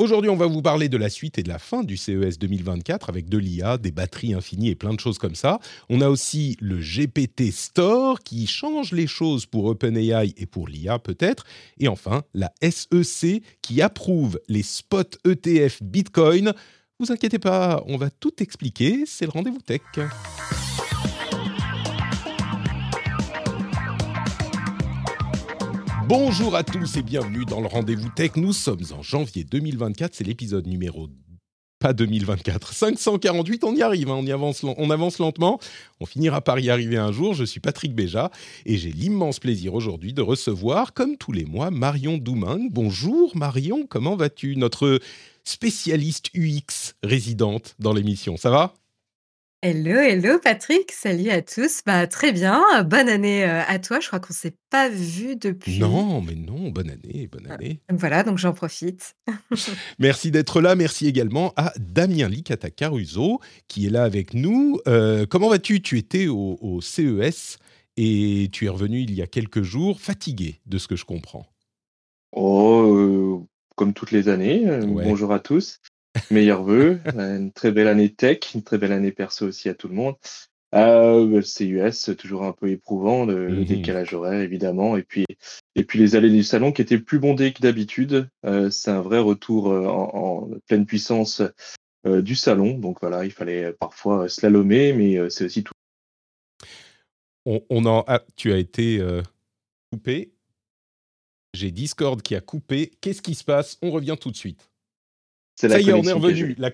Aujourd'hui, on va vous parler de la suite et de la fin du CES 2024 avec de l'IA, des batteries infinies et plein de choses comme ça. On a aussi le GPT Store qui change les choses pour OpenAI et pour l'IA peut-être. Et enfin, la SEC qui approuve les spots ETF Bitcoin. Vous inquiétez pas, on va tout expliquer. C'est le rendez-vous tech. Bonjour à tous et bienvenue dans le rendez-vous tech. Nous sommes en janvier 2024, c'est l'épisode numéro pas 2024, 548, on y arrive, hein, on, y avance, on avance lentement, on finira par y arriver un jour. Je suis Patrick Béja et j'ai l'immense plaisir aujourd'hui de recevoir, comme tous les mois, Marion Douming. Bonjour Marion, comment vas-tu? Notre spécialiste UX résidente dans l'émission, ça va? Hello, hello Patrick, salut à tous. Bah, très bien, bonne année euh, à toi. Je crois qu'on ne s'est pas vu depuis. Non, mais non, bonne année, bonne Ah, année. Voilà, donc j'en profite. Merci d'être là. Merci également à Damien Licata Caruso qui est là avec nous. Euh, comment vas-tu? Tu étais au, au CES et tu es revenu il y a quelques jours, fatigué de ce que je comprends. Oh, euh, comme toutes les années. Ouais. Bonjour à tous. Meilleurs vœux. euh, une très belle année tech, une très belle année perso aussi à tout le monde. Euh, CUS, toujours un peu éprouvant, le, Mhm. décalage horaire évidemment, et puis et puis les allées du salon qui étaient plus bondées que d'habitude. Euh, c'est un vrai retour euh, en, en pleine puissance euh, du salon. Donc voilà, il fallait parfois slalomer, mais c'est aussi tout. On, on en ah, tu as été coupé. J'ai Discord qui a coupé. Qu'est-ce qui se passe? On revient tout de suite. C'est Ça la y est, on est revenu. La,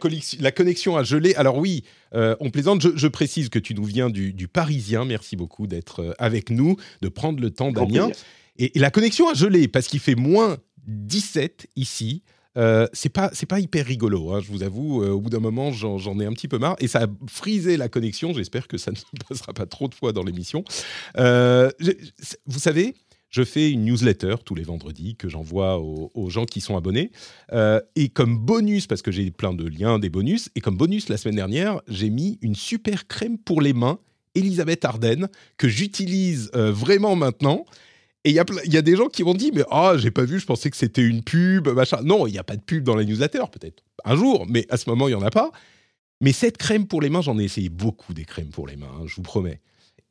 connexion a gelé. Alors oui, euh, on plaisante. Je, je précise que tu nous viens du, du Parisien. Merci beaucoup d'être euh, avec nous, de prendre le temps, Damien. Et, et la connexion a gelé parce qu'il fait moins 17 ici. Euh, c'est pas c'est pas hyper rigolo, hein, je vous avoue. euh, au bout d'un moment, j'en j'en ai un petit peu marre et ça a frisé la connexion. J'espère que ça ne passera pas trop de fois dans l'émission. Euh, je- vous savez, je fais une newsletter tous les vendredis que j'envoie aux, gens qui sont abonnés. Euh, et comme bonus, parce que j'ai plein de liens, des bonus, et comme bonus la semaine dernière, j'ai mis une super crème pour les mains, Elisabeth Arden, que j'utilise euh, vraiment maintenant. Et il y, a plein- il y a des gens qui m'ont dit, mais ah, j'ai pas vu, je pensais que c'était une pub, machin. Non, il n'y a pas de pub dans la newsletter, peut-être un jour, mais à ce moment, il n'y en a pas. Mais cette crème pour les mains, j'en ai essayé beaucoup des crèmes pour les mains, hein, je vous promets.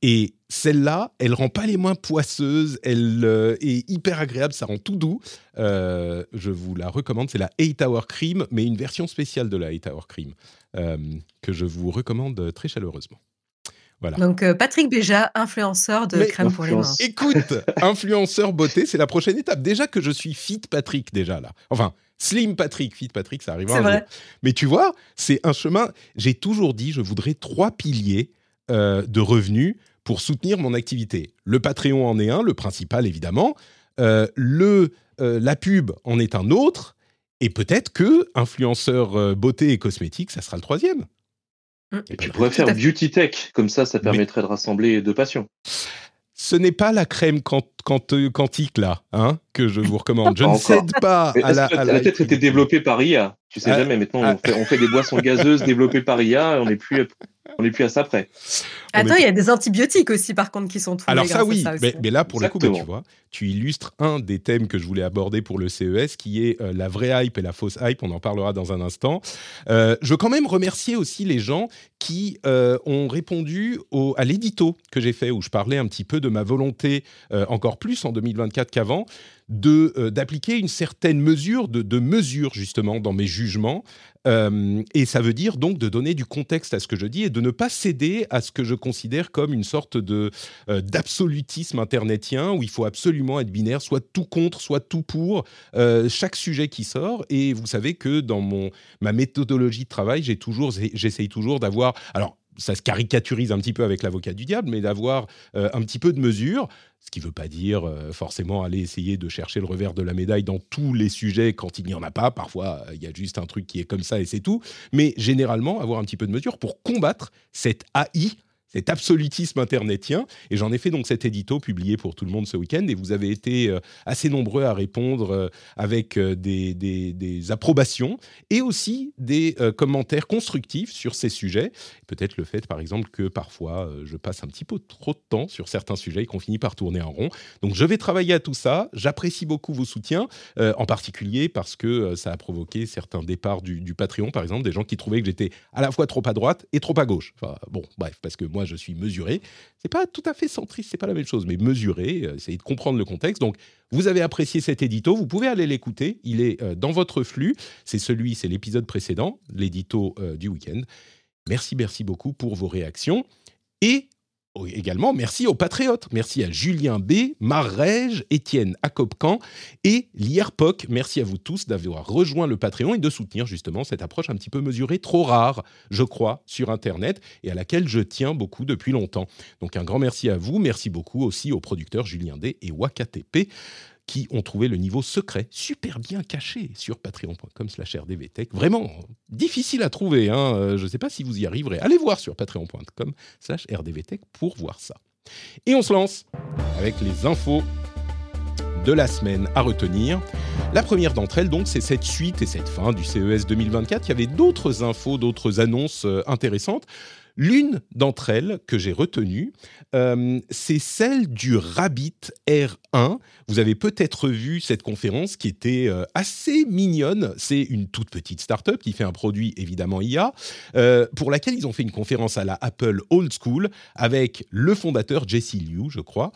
Et celle-là, elle rend pas les mains poisseuses, elle euh, est hyper agréable, ça rend tout doux. Euh, je vous la recommande, c'est la 8 Hour Cream, mais une version spéciale de la 8 Hour Cream euh, que je vous recommande très chaleureusement. Voilà. Donc euh, Patrick Béja, influenceur de Mais- crème pour les mains. Influence. Écoute, influenceur beauté, c'est la prochaine étape. Déjà que je suis fit Patrick déjà là. Enfin, slim Patrick, fit Patrick, ça arrivera C'est un vrai. jour. Mais tu vois, c'est un chemin. J'ai toujours dit, je voudrais trois piliers euh, de revenus pour soutenir mon activité. Le Patreon en est un, le principal évidemment. Euh, le euh, la pub en est un autre. Et peut-être que influenceur euh, beauté et cosmétique, ça sera le troisième. Mm. Et tu pourrais faire beauty tech, comme ça, ça Mais- permettrait de rassembler deux passions. Ce n'est pas la crème quant- quant- quantique là, hein, que je vous recommande. Je Pas ne cède pas à la. que à Elle a peut-être été développée par IA. Tu sais Ah, jamais. Maintenant, ah. on, fait, on fait des boissons gazeuses développées par IA. On n'est plus, on n'est plus à ça près. Attends, est- il y a des antibiotiques aussi, par contre, qui sont trouvés Alors ça oui, ça mais, mais là pour le coup, bah, tu Exactement. vois, tu illustres un des thèmes que je voulais aborder pour le CES, qui est euh, la vraie hype et la fausse hype. On en parlera dans un instant. Euh, je veux quand même remercier aussi les gens qui euh, ont répondu au- à l'édito que j'ai fait, où je parlais un petit peu de ma volonté, euh, encore plus en 2024 qu'avant, euh, d'appliquer une certaine mesure de, de mesure justement dans mes jugements Euh, et ça veut dire donc de donner du contexte à ce que je dis et de ne pas céder à ce que je considère comme une sorte de euh, d'absolutisme internetien où il faut absolument être binaire, soit tout contre, soit tout pour chaque sujet qui sort. Et vous savez que dans mon ma méthodologie de travail, j'ai toujours j'essaye toujours d'avoir alors ça se caricaturise un petit peu avec l'avocat du diable, mais d'avoir un petit peu de mesure. Ce qui ne veut pas dire forcément aller essayer de chercher le revers de la médaille dans tous les sujets quand il n'y en a pas. Parfois, il y a juste un truc qui est comme ça et c'est tout. Mais généralement, avoir un petit peu de mesure pour combattre cette AI cet absolutisme internetien. Et j'en ai fait donc cet édito publié pour tout le monde ce week-end. Et vous avez été euh, assez nombreux à répondre euh, avec euh, des, approbations et aussi des commentaires constructifs sur ces sujets. Peut-être le fait, par exemple, que parfois je passe un petit peu trop de temps sur certains sujets et qu'on finit par tourner en rond. Donc je vais travailler à tout ça. J'apprécie beaucoup vos soutiens, en particulier parce que ça a provoqué certains départs du, du Patreon, par exemple, des gens qui trouvaient que j'étais à la fois trop à droite et trop à gauche. Enfin, bon, bref, parce que moi, je suis mesuré. C'est pas tout à fait centriste, c'est pas la même chose, mais mesuré, euh, essayer de comprendre le contexte. Donc, vous avez apprécié cet édito, vous pouvez aller l'écouter. Il est euh, dans votre flux. C'est celui, c'est l'épisode précédent, l'édito euh, du week-end. Merci, merci beaucoup pour vos réactions. Et également, merci aux patriotes. Merci à Julien B, Marrège, Étienne Acopcan et Lierpoc. Merci à vous tous d'avoir rejoint le Patreon et de soutenir justement cette approche un petit peu mesurée, trop rare, je crois, sur Internet et à laquelle je tiens beaucoup depuis longtemps. Donc un grand merci à vous. Merci beaucoup aussi aux producteurs Julien D et WakaTP qui ont trouvé le niveau secret super bien caché sur patreon.com slash rdvtech. Vraiment difficile à trouver, hein. Euh, je ne sais pas si vous y arriverez. Allez voir sur patreon.com slash rdvtech pour voir ça. Et on se lance avec les infos de la semaine à retenir. La première d'entre elles, donc, c'est cette suite et cette fin du CES 2024. Il y avait d'autres infos, d'autres annonces euh, intéressantes. L'une d'entre elles que j'ai retenue, euh, c'est celle du Rabbit R1. Vous avez peut-être vu cette conférence qui était euh, assez mignonne. C'est une toute petite start-up qui fait un produit évidemment IA, euh, pour laquelle ils ont fait une conférence à la Apple Old School avec le fondateur Jesse Liu, je crois,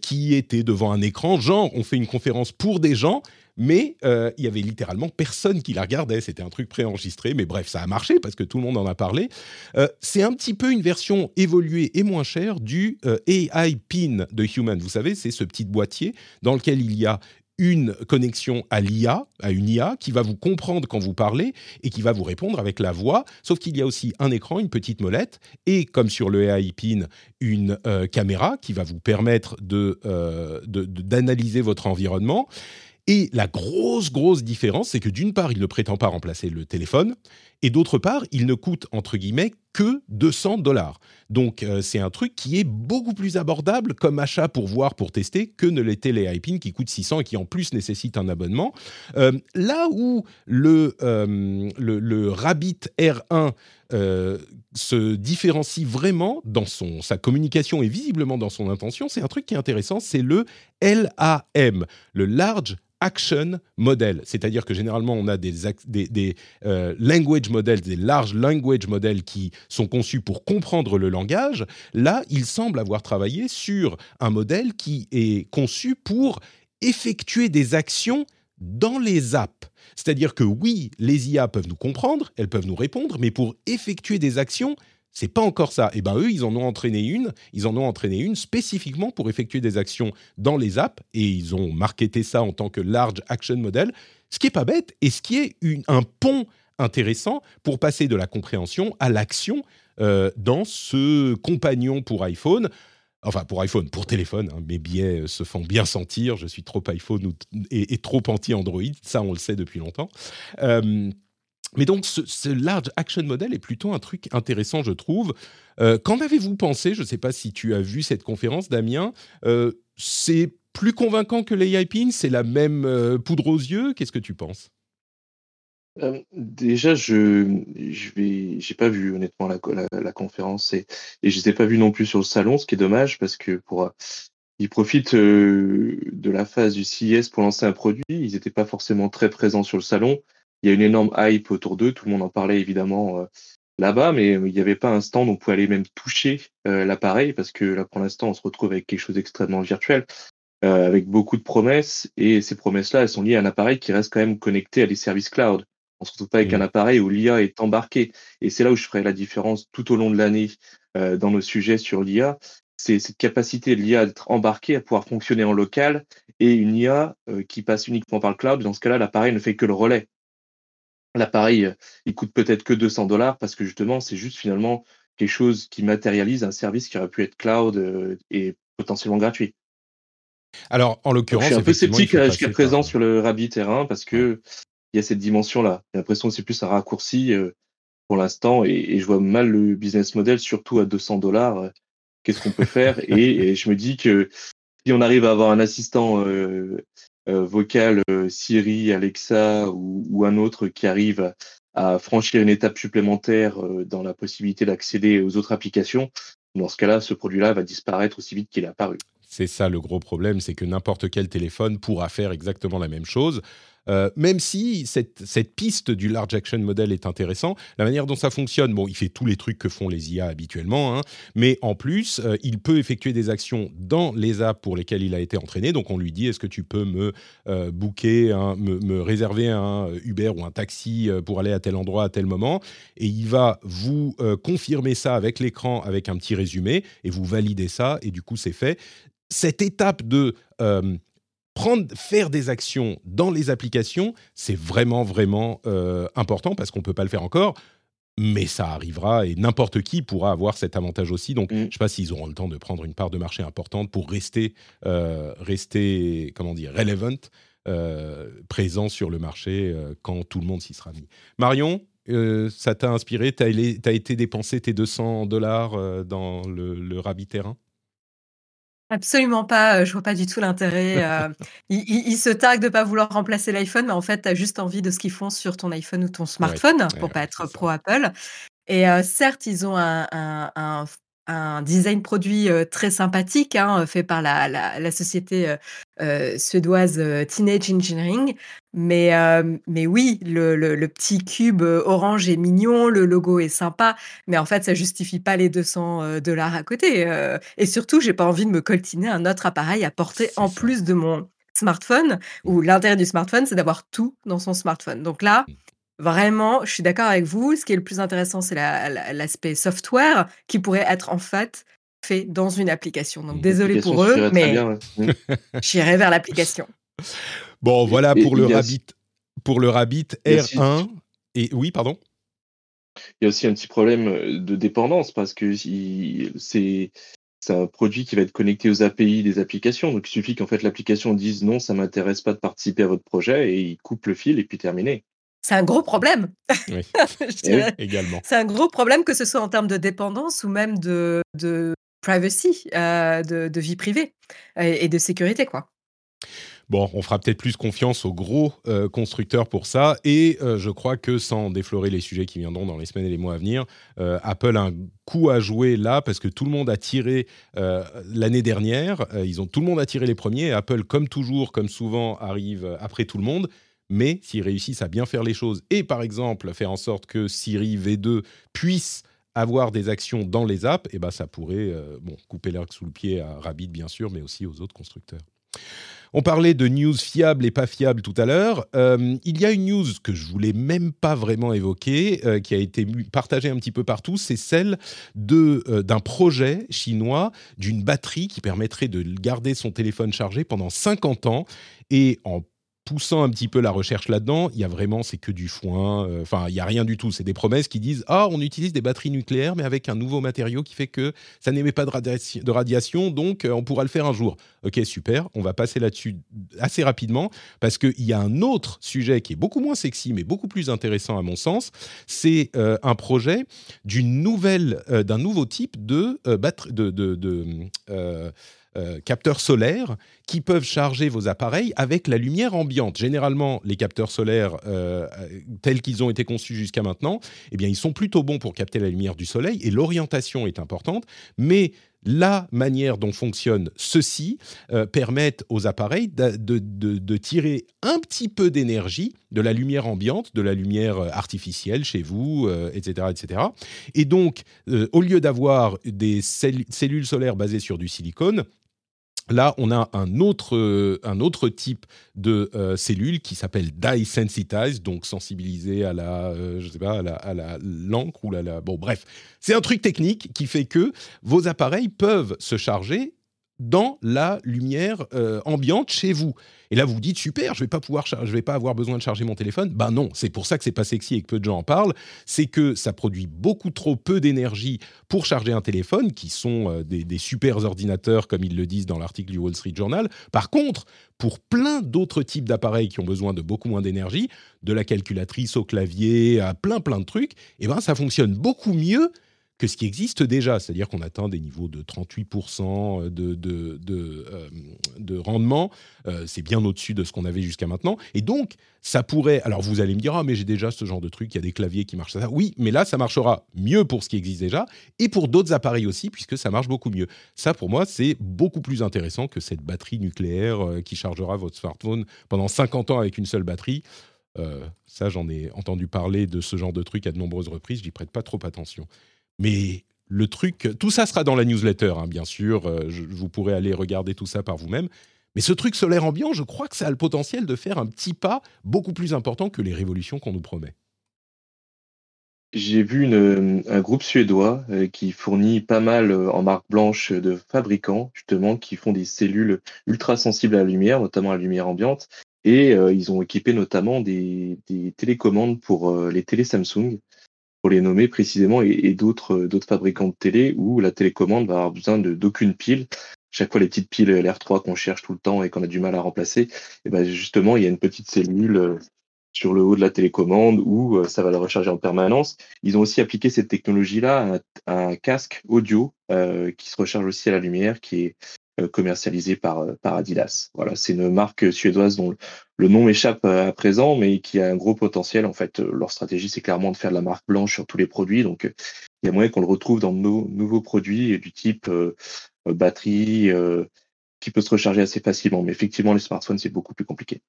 qui était devant un écran. Genre, on fait une conférence pour des gens mais euh, il y avait littéralement personne qui la regardait. C'était un truc préenregistré, mais bref, ça a marché parce que tout le monde en a parlé. Euh, c'est un petit peu une version évoluée et moins chère du euh, AI Pin de Human. Vous savez, c'est ce petit boîtier dans lequel il y a une connexion à l'IA, à une IA, qui va vous comprendre quand vous parlez et qui va vous répondre avec la voix, sauf qu'il y a aussi un écran, une petite molette, et comme sur le AI PIN, une caméra qui va vous permettre d'analyser de, votre environnement. Et la grosse, grosse différence, c'est que d'une part, il ne prétend pas remplacer le téléphone, et d'autre part, il ne coûte, entre guillemets, que 200 dollars. Donc, euh, c'est un truc qui est beaucoup plus abordable comme achat pour voir, pour tester, que ne l'étaient les iPins qui coûtent 600 et qui en plus nécessitent un abonnement. Euh, là où le, euh, le, Rabbit R1 se différencie vraiment dans son, sa communication et visiblement dans son intention, c'est un truc qui est intéressant, c'est le LAM, le Large action model. C'est-à-dire que généralement, on a des, des, language models, des larges language models qui sont conçus pour comprendre le langage. Là, il semble avoir travaillé sur un modèle qui est conçu pour effectuer des actions dans les apps. C'est-à-dire que oui, les IA peuvent nous comprendre, elles peuvent nous répondre, mais pour effectuer des actions, c'est pas encore ça. Et eh ben eux, ils en ont entraîné une. Ils en ont entraîné une spécifiquement pour effectuer des actions dans les apps et ils ont marketé ça en tant que large action model. Ce qui est pas bête et ce qui est un pont intéressant pour passer de la compréhension à l'action euh, dans ce compagnon pour iPhone. Enfin, pour iPhone, pour téléphone, hein. mes biais se font bien sentir. Je suis trop iPhone et, trop anti-Android, ça on le sait depuis longtemps. Euh, mais donc, ce, large action model est plutôt un truc intéressant, je trouve. Euh, qu'en avez-vous pensé? Je ne sais pas si tu as vu cette conférence, Damien. Euh, c'est plus convaincant que les Pin C'est la même euh, poudre aux yeux? Qu'est-ce que tu penses? Déjà, je je vais j'ai pas vu honnêtement la, la, conférence et, et je les ai pas vus non plus sur le salon, ce qui est dommage parce que pour ils profitent de la phase du CES pour lancer un produit. Ils n'étaient pas forcément très présents sur le salon il y a une énorme hype autour d'eux. Tout le monde en parlait évidemment euh, là-bas, mais il n'y avait pas un stand où on pouvait aller même toucher euh, l'appareil parce que là, pour l'instant, on se retrouve avec quelque chose d'extrêmement virtuel, euh, avec beaucoup de promesses. Et ces promesses-là, elles sont liées à un appareil qui reste quand même connecté à des services cloud. On se retrouve pas avec mmh. un appareil où l'IA est embarquée. Et c'est là où je ferai la différence tout au long de l'année dans nos sujets sur l'IA. C'est cette capacité de l'IA d'être embarquée, à pouvoir fonctionner en local, et une IA qui passe uniquement par le cloud. Dans ce cas-là, l'appareil ne fait que le relais. L'appareil, euh, il coûte peut-être que 200 dollars parce que justement, c'est juste finalement quelque chose qui matérialise un service qui aurait pu être cloud et potentiellement gratuit. Alors, en l'occurrence, je suis un peu sceptique jusqu'à présent sur le Rabbit terrain parce que il y a cette dimension-là. J'ai l'impression que c'est plus un raccourci pour l'instant et, je vois mal le business model, surtout à 200 dollars. Qu'est-ce qu'on peut faire et, je me dis que si on arrive à avoir un assistant vocal Siri, Alexa ou, un autre qui arrive à franchir une étape supplémentaire dans la possibilité d'accéder aux autres applications, dans ce cas-là, ce produit-là va disparaître aussi vite qu'il est apparu. C'est ça le gros problème, c'est que n'importe quel téléphone pourra faire exactement la même chose. Euh, même si cette, piste du large action model est intéressant, la manière dont ça fonctionne, bon, il fait tous les trucs que font les IA habituellement, hein, mais en plus, euh, il peut effectuer des actions dans les apps pour lesquelles il a été entraîné. Donc on lui dit, est-ce que tu peux me euh, booker, me, me, réserver un Uber ou un taxi pour aller à tel endroit à tel moment? Et il va vous confirmer ça avec l'écran, avec un petit résumé, et vous validez ça, et du coup c'est fait. Cette étape de prendre, faire des actions dans les applications, c'est vraiment, vraiment euh, important parce qu'on ne peut pas le faire encore. Mais ça arrivera et n'importe qui pourra avoir cet avantage aussi. Donc, mm. je ne sais pas s'ils auront le temps de prendre une part de marché importante pour rester, euh, rester comment dire, relevant, euh, présent sur le marché quand tout le monde s'y sera mis. Marion, ça t'a inspiré? Tu as, été dépenser tes 200 dollars dans le, le Rabbit Terrain? Absolument pas, euh, je vois pas du tout l'intérêt. Euh, ils, se targuent de pas vouloir remplacer l'iPhone, mais en fait, tu as juste envie de ce qu'ils font sur ton iPhone ou ton smartphone pour pas être pro Apple. Et euh, certes, ils ont un, design produit très sympathique, hein, fait par la, la société suédoise Teenage Engineering, mais, euh, mais oui, le, le, petit cube euh, orange est mignon, le logo est sympa, mais en fait, ça justifie pas les 200 euh, dollars à côté. et surtout, j'ai pas envie de me coltiner un autre appareil à porter en plus de mon smartphone, où l'intérêt du smartphone, c'est d'avoir tout dans son smartphone. Donc là, mmh. vraiment, je suis d'accord avec vous. Ce qui est le plus intéressant, c'est l'aspect software qui pourrait être en fait fait dans une application. Donc désolé pour eux, mais j'irai vers l'application. Bon, voilà pour le Rabbit, pour le Rabbit R1. Et oui, pardon? Il y a aussi un petit problème euh, de dépendance parce que c'est un produit qui va être connecté aux API des applications. Donc il suffit qu'en fait l'application dise non, ça m'intéresse pas de participer à votre projet et il coupe le fil et puis terminé. C'est un gros problème. Oui. également. C'est un gros problème que ce soit en termes de dépendance ou même de, de privacy, euh, de, vie privée et de sécurité, quoi. Bon, on fera peut-être plus confiance aux gros euh, constructeurs pour ça. Et euh, je crois que sans déflorer les sujets qui viendront dans les semaines et les mois à venir, Apple a un coup à jouer là parce que tout le monde a tiré l'année dernière. ils ont tout le monde a tiré les premiers. Apple, comme toujours, comme souvent, arrive après tout le monde. Mais s'ils réussissent à bien faire les choses et par exemple faire en sorte que Siri V2 puisse avoir des actions dans les apps, et eh ben ça pourrait bon, couper l'herbe sous le pied à Rabbit bien sûr, mais aussi aux autres constructeurs. On parlait de news fiables et pas fiables tout à l'heure. Euh, il y a une news que je voulais même pas vraiment évoquer, euh, qui a été partagée un petit peu partout, c'est celle euh, d'un projet chinois d'une batterie qui permettrait de garder son téléphone chargé pendant 50 ans et en poussant un petit peu la recherche là-dedans, il y a vraiment, c'est que du foin. Euh, enfin, il y a rien du tout. C'est des promesses qui disent ah, on utilise des batteries nucléaires, mais avec un nouveau matériau qui fait que ça n'émet pas de, radiation, donc euh, on pourra le faire un jour. Ok, super. On va passer là-dessus assez rapidement parce qu'il y a un autre sujet qui est beaucoup moins sexy, mais beaucoup plus intéressant à mon sens. C'est euh, un projet d'une nouvelle, d'un nouveau type de batterie de euh, capteurs solaires qui peuvent charger vos appareils avec la lumière ambiante. Généralement, les capteurs solaires euh, tels qu'ils ont été conçus jusqu'à maintenant, eh bien, ils sont plutôt bons pour capter la lumière du soleil et l'orientation est importante, mais la manière dont fonctionne ceci euh, permettent aux appareils de, tirer un petit peu d'énergie de la lumière ambiante, de la lumière euh, artificielle chez vous, etc., euh, etc. Et donc, au lieu d'avoir des cellules solaires basées sur du silicone, Là, on a un autre, euh, un autre type de euh, cellule qui s'appelle dye sensitized, donc sensibilisée à la, euh, je sais pas, à la, l'encre ou la, bon bref, c'est un truc technique qui fait que vos appareils peuvent se charger dans la lumière euh, ambiante chez vous. Et là, vous vous dites super, je vais pas pouvoir, je vais pas avoir besoin de charger mon téléphone. Ben non, c'est pour ça que c'est pas sexy et que peu de gens en parlent. C'est que ça produit beaucoup trop peu d'énergie pour charger un téléphone, qui sont euh, des, des, super ordinateurs, comme ils le disent dans l'article du Wall Street Journal. Par contre, pour plein d'autres types d'appareils qui ont besoin de beaucoup moins d'énergie, de la calculatrice au clavier à plein plein de trucs, eh ben ça fonctionne beaucoup mieux que ce qui existe déjà, c'est-à-dire qu'on atteint des niveaux de 38% de, de, de, euh, de, rendement, euh, c'est bien au-dessus de ce qu'on avait jusqu'à maintenant, et donc ça pourrait, alors vous allez me dire, ah mais j'ai déjà ce genre de truc, il y a des claviers qui marchent ça, oui, mais là ça marchera mieux pour ce qui existe déjà, et pour d'autres appareils aussi, puisque ça marche beaucoup mieux. Ça pour moi c'est beaucoup plus intéressant que cette batterie nucléaire euh, qui chargera votre smartphone pendant 50 ans avec une seule batterie. ça, j'en ai entendu parler de ce genre de truc à de nombreuses reprises, j'y prête pas trop attention. Mais le truc, tout ça sera dans la newsletter, hein, bien sûr. Euh, vous pourrez aller regarder tout ça par vous-même. Mais ce truc solaire ambiant, je crois que ça a le potentiel de faire un petit pas beaucoup plus important que les révolutions qu'on nous promet. J'ai vu un groupe suédois euh, qui fournit pas mal euh, en marque blanche de fabricants, justement, qui font des cellules ultra sensibles à la lumière, notamment à la lumière ambiante. Et ils ont équipé notamment des, des télécommandes pour les télé Samsung pour les nommer précisément, et, d'autres euh, d'autres fabricants de télé où la télécommande va avoir besoin d'aucune pile. Chaque fois, les petites piles LR3 qu'on cherche tout le temps et qu'on a du mal à remplacer, et ben justement, il y a une petite cellule euh, sur le haut de la télécommande où euh, ça va la recharger en permanence. Ils ont aussi appliqué cette technologie-là à, un casque audio qui se recharge aussi à la lumière, qui est commercialisé par, euh, par Adidas. Voilà, c'est une marque suédoise dont le nom m'échappe euh, à présent, mais qui a un gros potentiel. En fait, leur stratégie, c'est clairement de faire de la marque blanche sur tous les produits. Donc, il y a moyen qu'on le retrouve dans nos nouveaux produits du type batterie, qui peut se recharger assez facilement. Mais effectivement, les smartphones, c'est beaucoup plus compliqué.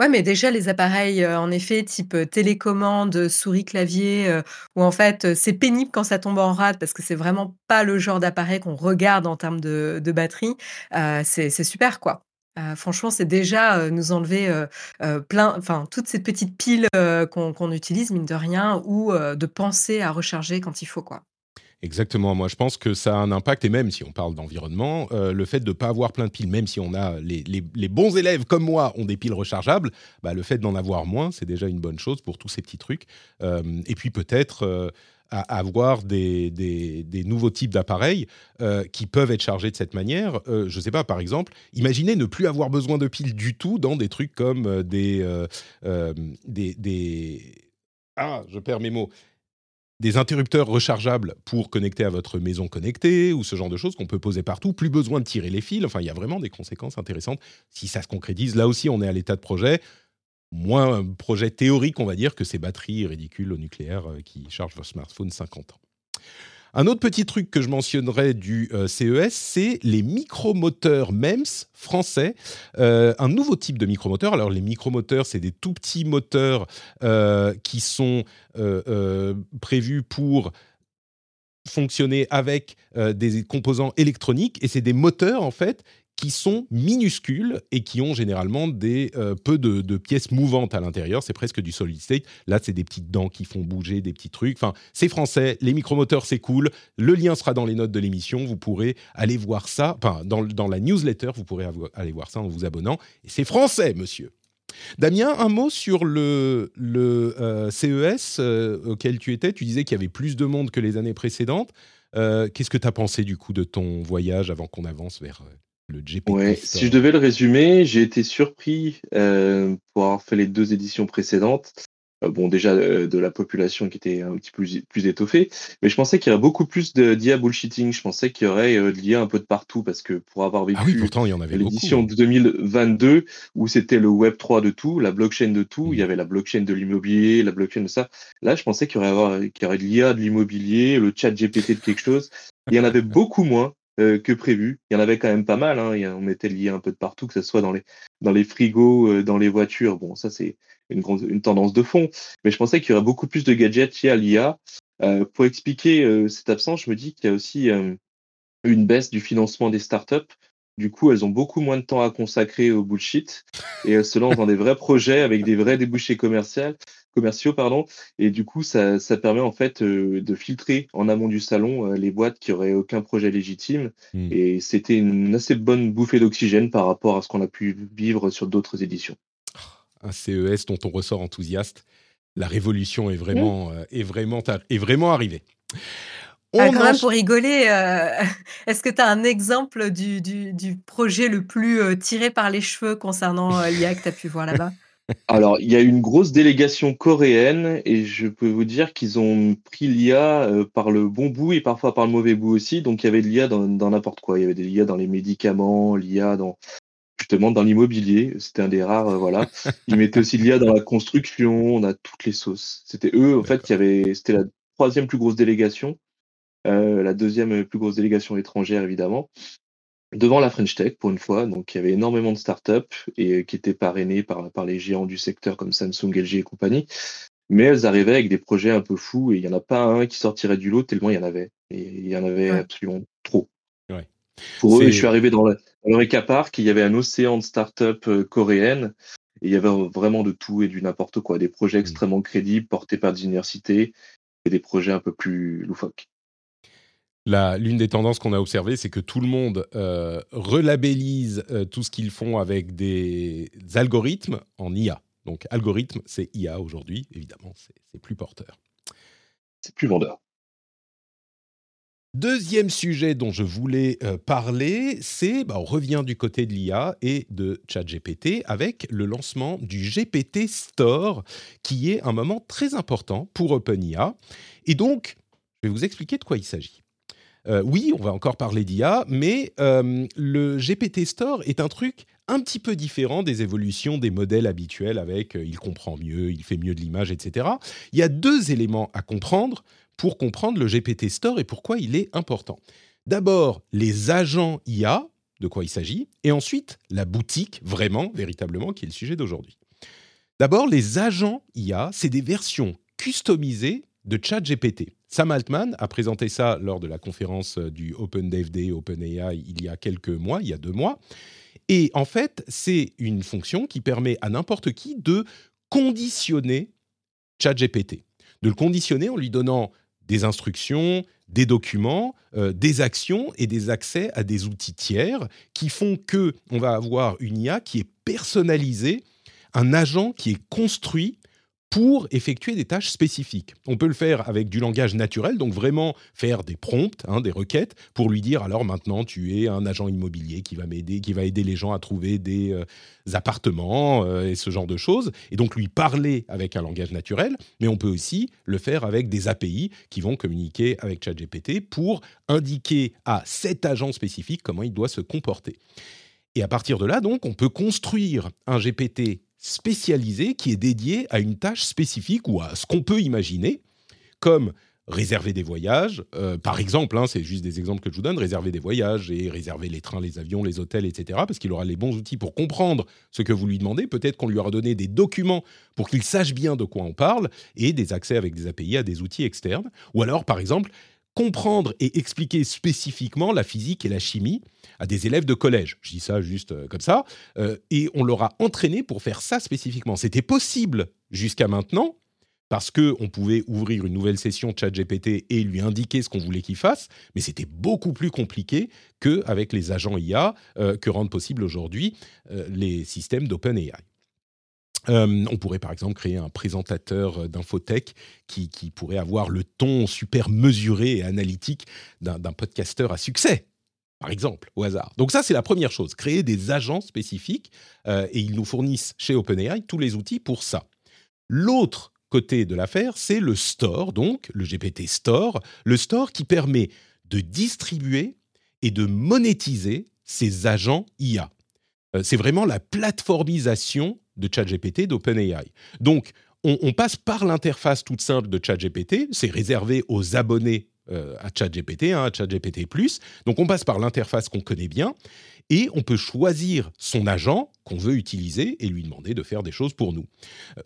Ouais, mais déjà les appareils, en effet, type, télécommande, souris, clavier, où en fait, c'est pénible quand ça tombe en rade parce que c'est vraiment pas le genre d'appareil qu'on regarde en termes de batterie, c'est super, quoi. franchement, c'est déjà, nous enlever, plein enfin, toutes ces petites piles, qu'on utilise, mine de rien, ou de penser à recharger quand il faut, quoi. Exactement. Moi, je pense que ça a un impact, et même si on parle d'environnement, euh, le fait de ne pas avoir plein de piles, même si on a les, les, bons élèves comme moi ont des piles rechargeables, bah, le fait d'en avoir moins, c'est déjà une bonne chose pour tous ces petits trucs. Euh, et puis peut-être euh, avoir des, des, des, nouveaux types d'appareils qui peuvent être chargés de cette manière. je ne sais pas, par exemple, imaginez ne plus avoir besoin de piles du tout dans des trucs comme des, des, des ah, je perds mes mots des interrupteurs rechargeables pour connecter à votre maison connectée ou ce genre de choses qu'on peut poser partout. Plus besoin de tirer les fils. Enfin, il y a vraiment des conséquences intéressantes si ça se concrétise. Là aussi, on est à l'état de projet. Moins un projet théorique, on va dire, que ces batteries ridicules au nucléaire euh, qui chargent vos smartphones 50 ans. Un autre petit truc que je mentionnerai du euh, CES, c'est les micromoteurs MEMS français. Euh, un nouveau type de micromoteur. Alors les micromoteurs, c'est des tout petits moteurs euh, qui sont prévus pour fonctionner avec des composants électroniques et c'est des moteurs en fait qui sont minuscules et qui ont généralement des euh, peu de, pièces mouvantes à l'intérieur. C'est presque du solid state. Là, c'est des petites dents qui font bouger, des petits trucs. Enfin, c'est français. Les micromoteurs, c'est cool. Le lien sera dans les notes de l'émission. Vous pourrez aller voir ça. Enfin, dans, dans la newsletter, vous pourrez aller voir ça en vous abonnant. Et c'est français, monsieur. Damien, un mot sur le, le euh, CES euh, auquel tu étais. Tu disais qu'il y avait plus de monde que les années précédentes. Qu'est-ce que tu as pensé du coup de ton voyage avant qu'on avance vers Ouais, si je devais le résumer, j'ai été surpris euh, pour avoir fait les deux éditions précédentes. Euh, bon, déjà euh, de la population qui était un petit peu plus, plus étoffée, mais je pensais qu'il y aurait beaucoup plus de d'IA bullshitting. Je pensais qu'il y aurait de l'IA un peu de partout parce que pour avoir vécu ah l'édition de 2022 où c'était le Web 3 de tout, la blockchain de tout, il y avait la blockchain de l'immobilier, la blockchain de ça. Là, je pensais qu'il y aurait, qu'il y aurait de l'IA de l'immobilier, le chat GPT de quelque chose. Il y en avait beaucoup moins. Euh, que prévu. Il y en avait quand même pas mal. Hein. On mettait lié un peu de partout, que ce soit dans les, frigos, euh, dans les voitures. Bon, ça, c'est une, une tendance de fond. Mais je pensais qu'il y aurait beaucoup plus de gadgets liés à l'IA. Euh, pour expliquer cette absence, je me dis qu'il y a aussi une baisse du financement des startups. Du coup, elles ont beaucoup moins de temps à consacrer au bullshit et elles se lancent dans des vrais projets avec des vrais débouchés commerciaux. Commerciaux, pardon. Et du coup, ça, ça permet en fait de filtrer en amont du salon les boîtes qui auraient aucun projet légitime. Mmh. Et c'était une assez bonne bouffée d'oxygène par rapport à ce qu'on a pu vivre sur d'autres éditions. Un CES dont on ressort enthousiaste. La révolution est vraiment, mmh. est vraiment, est vraiment arrivée. Ah, quand même, pour rigoler, euh, est-ce que tu as un exemple du, du, projet le plus euh, tiré par les cheveux concernant euh, l'IA que tu as pu voir là-bas? Alors, il y a une grosse délégation coréenne et je peux vous dire qu'ils ont pris l'IA par le bon bout et parfois par le mauvais bout aussi. Donc, il y avait de l'IA dans n'importe quoi. Il y avait de l'IA dans les médicaments, l'IA dans justement dans l'immobilier. C'était un des rares, voilà. Ils mettaient aussi de l'IA dans la construction. On a toutes les sauces. C'était eux, en fait, qui avaient. C'était la troisième plus grosse délégation. Euh, la deuxième plus grosse délégation étrangère évidemment, devant la French Tech pour une fois. Donc il y avait énormément de startups et euh, qui étaient parrainées par, par les géants du secteur comme Samsung, LG et compagnie. Mais elles arrivaient avec des projets un peu fous et il n'y en a pas un qui sortirait du lot tellement il y en avait. Et il y en avait absolument trop. Pour eux, je suis arrivé dans le, dans Park, il y avait un océan de startups euh, coréennes et il y avait vraiment de tout et du n'importe quoi. Des projets mmh. extrêmement crédibles portés par des universités et des projets un peu plus loufoques l'une des tendances qu'on a observées, c'est que tout le monde euh, relabellise euh, tout ce qu'ils font avec des algorithmes en IA. Donc, algorithme, c'est IA aujourd'hui, évidemment, c'est plus porteur. C'est plus vendeur. Deuxième sujet dont je voulais euh, parler, c'est, bah, on revient du côté de l'IA et de ChatGPT avec le lancement du GPT Store, qui est un moment très important pour OpenIA. Et donc, je vais vous expliquer de quoi il s'agit. Euh, oui, on va encore parler d'IA, mais euh, le GPT Store est un truc un petit peu différent des évolutions des modèles habituels avec euh, il comprend mieux, il fait mieux de l'image, etc. Il y a deux éléments à comprendre pour comprendre le GPT Store et pourquoi il est important. D'abord, les agents IA, de quoi il s'agit, et ensuite la boutique, vraiment, véritablement, qui est le sujet d'aujourd'hui. D'abord, les agents IA, c'est des versions customisées de ChatGPT. Sam Altman a présenté ça lors de la conférence euh, du Open Dev Day, OpenAI, il y a quelques mois, il y a deux mois. Et en fait, c'est une fonction qui permet à n'importe qui de conditionner ChatGPT. De le conditionner en lui donnant des instructions, des documents, euh, des actions et des accès à des outils tiers qui font que on va avoir une IA qui est personnalisée, un agent qui est construit pour effectuer des tâches spécifiques. On peut le faire avec du langage naturel, donc vraiment faire des prompts, hein, des requêtes, pour lui dire alors maintenant tu es un agent immobilier qui va m'aider, qui va aider les gens à trouver des euh, appartements euh, et ce genre de choses, et donc lui parler avec un langage naturel. Mais on peut aussi le faire avec des API qui vont communiquer avec ChatGPT pour indiquer à cet agent spécifique comment il doit se comporter. Et à partir de là, donc, on peut construire un GPT spécialisé qui est dédié à une tâche spécifique ou à ce qu'on peut imaginer comme réserver des voyages, euh, par exemple, hein, c'est juste des exemples que je vous donne, réserver des voyages et réserver les trains, les avions, les hôtels, etc., parce qu'il aura les bons outils pour comprendre ce que vous lui demandez. Peut-être qu'on lui aura donné des documents pour qu'il sache bien de quoi on parle et des accès avec des API à des outils externes. Ou alors, par exemple, comprendre et expliquer spécifiquement la physique et la chimie à des élèves de collège. Je dis ça juste euh, comme ça. Euh, et on leur a entraîné pour faire ça spécifiquement. C'était possible jusqu'à maintenant parce qu'on pouvait ouvrir une nouvelle session ChatGPT et lui indiquer ce qu'on voulait qu'il fasse, mais c'était beaucoup plus compliqué qu'avec les agents IA euh, que rendent possible aujourd'hui les systèmes d'OpenAI. Euh, on pourrait par exemple créer un présentateur d'infotech qui, pourrait avoir le ton super mesuré et analytique d'un podcasteur à succès, par exemple, au hasard. Donc ça, c'est la première chose, créer des agents spécifiques, euh, et ils nous fournissent chez OpenAI tous les outils pour ça. L'autre côté de l'affaire, c'est le store, donc le GPT Store, le store qui permet de distribuer et de monétiser ces agents IA. Euh, c'est vraiment la plateformisation de ChatGPT d'OpenAI. Donc, on, passe par l'interface toute simple de ChatGPT, c'est réservé aux abonnés euh, à ChatGPT, hein, à ChatGPT+. Donc, on passe par l'interface qu'on connaît bien et on peut choisir son agent qu'on veut utiliser et lui demander de faire des choses pour nous.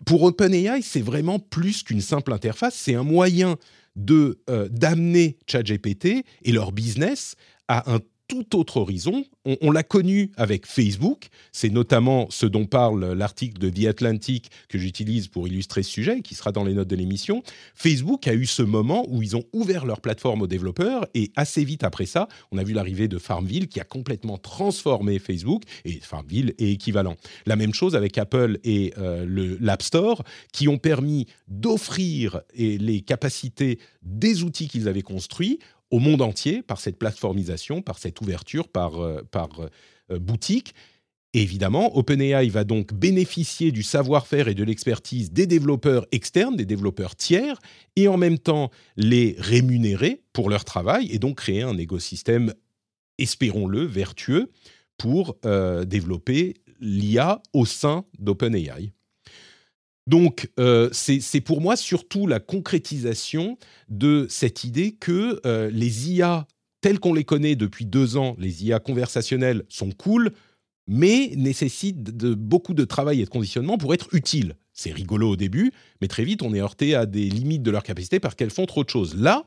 Pour OpenAI, c'est vraiment plus qu'une simple interface, c'est un moyen de euh, d'amener ChatGPT et leur business à un tout autre horizon. On, l'a connu avec Facebook. C'est notamment ce dont parle l'article de The Atlantic que j'utilise pour illustrer ce sujet, qui sera dans les notes de l'émission. Facebook a eu ce moment où ils ont ouvert leur plateforme aux développeurs et assez vite après ça, on a vu l'arrivée de Farmville qui a complètement transformé Facebook et Farmville est équivalent. La même chose avec Apple et euh, l'App Store qui ont permis d'offrir les capacités des outils qu'ils avaient construits au monde entier par cette plateformisation, par cette ouverture, par, euh, par euh, boutique. évidemment, OpenAI va donc bénéficier du savoir-faire et de l'expertise des développeurs externes, des développeurs tiers, et en même temps les rémunérer pour leur travail et donc créer un écosystème, espérons-le, vertueux pour euh, développer l'IA au sein d'OpenAI. Donc, euh, c'est pour moi surtout la concrétisation de cette idée que euh, les IA telles qu'on les connaît depuis deux ans, les IA conversationnelles, sont cool, mais nécessitent beaucoup de travail et de conditionnement pour être utiles. C'est rigolo au début, mais très vite, on est heurté à des limites de leur capacité parce qu'elles font trop de choses. Là,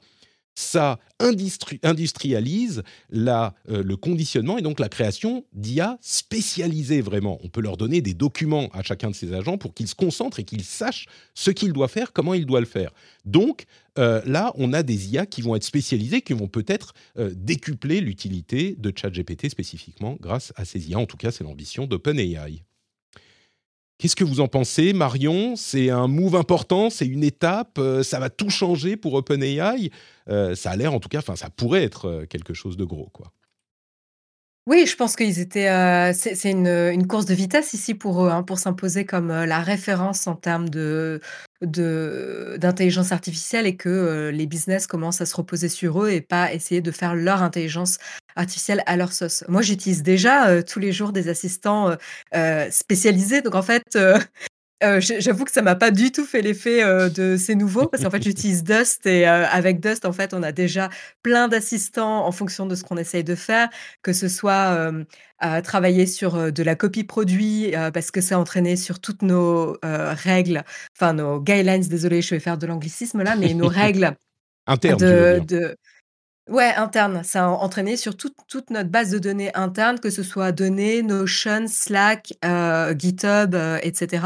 ça industrialise euh, le conditionnement et donc la création d'IA spécialisées vraiment. On peut leur donner des documents à chacun de ces agents pour qu'ils se concentrent et qu'ils sachent ce qu'ils doivent faire, comment ils doivent le faire. Donc euh, là, on a des IA qui vont être spécialisées, qui vont peut-être euh, décupler l'utilité de ChatGPT spécifiquement grâce à ces IA. En tout cas, c'est l'ambition d'OpenAI. Qu'est-ce que vous en pensez, Marion? C'est un move important, c'est une étape, euh, ça va tout changer pour OpenAI? Euh, ça a l'air, en tout cas, ça pourrait être euh, quelque chose de gros, quoi. Oui, je pense qu'ils étaient. c'est une, course de vitesse ici pour eux, hein, pour s'imposer comme la référence en termes de, d'intelligence artificielle et que les business commencent à se reposer sur eux et pas essayer de faire leur intelligence artificielle à leur sauce. Moi, j'utilise déjà tous les jours des assistants spécialisés. Donc, en fait, j'avoue que ça m'a pas du tout fait l'effet de ces nouveaux parce qu'en fait j'utilise Dust et avec Dust en fait on a déjà plein d'assistants en fonction de ce qu'on essaye de faire, que ce soit à travailler sur de la copie produit parce que c'est entraîné sur toutes nos règles, enfin nos guidelines. Désolé, je vais faire de l'anglicisme là, mais nos règles internes. De, Ouais, interne. Ça a entraîné sur toute, toute notre base de données interne, que ce soit données, Notion, Slack, GitHub, etc.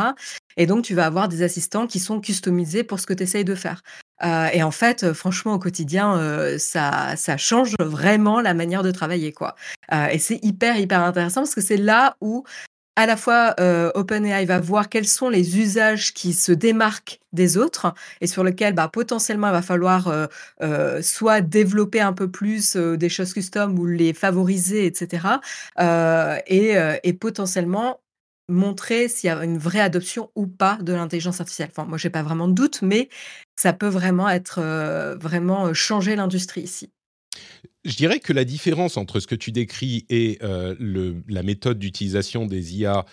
Et donc, tu vas avoir des assistants qui sont customisés pour ce que tu essayes de faire. Euh, et en fait, euh, franchement, au quotidien, euh, ça, ça change vraiment la manière de travailler. quoi. et c'est hyper, hyper intéressant parce que c'est là où à la fois OpenAI va voir quels sont les usages qui se démarquent des autres et sur lesquels bah, potentiellement il va falloir soit développer un peu plus des choses custom ou les favoriser, etc. et, et potentiellement montrer s'il y a une vraie adoption ou pas de l'intelligence artificielle. Moi, j'ai pas vraiment de doute, mais ça peut vraiment être euh, vraiment euh, changer l'industrie ici. Je dirais que la différence entre ce que tu décris et euh, la méthode d'utilisation des IA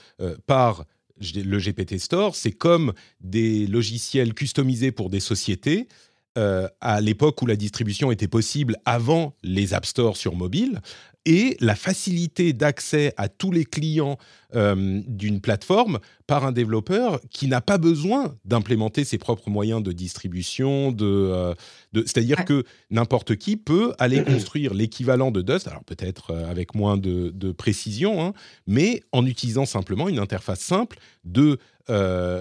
par le GPT Store, c'est comme des logiciels customisés pour des sociétés. à l'époque où la distribution était possible avant les App Store sur mobile, et la facilité d'accès à tous les clients euh, d'une plateforme par un développeur qui n'a pas besoin d'implémenter ses propres moyens de distribution. De, euh, C'est-à-dire que n'importe qui peut aller construire l'équivalent de Dust, alors peut-être euh, avec moins de, précision, hein, mais en utilisant simplement une interface simple de,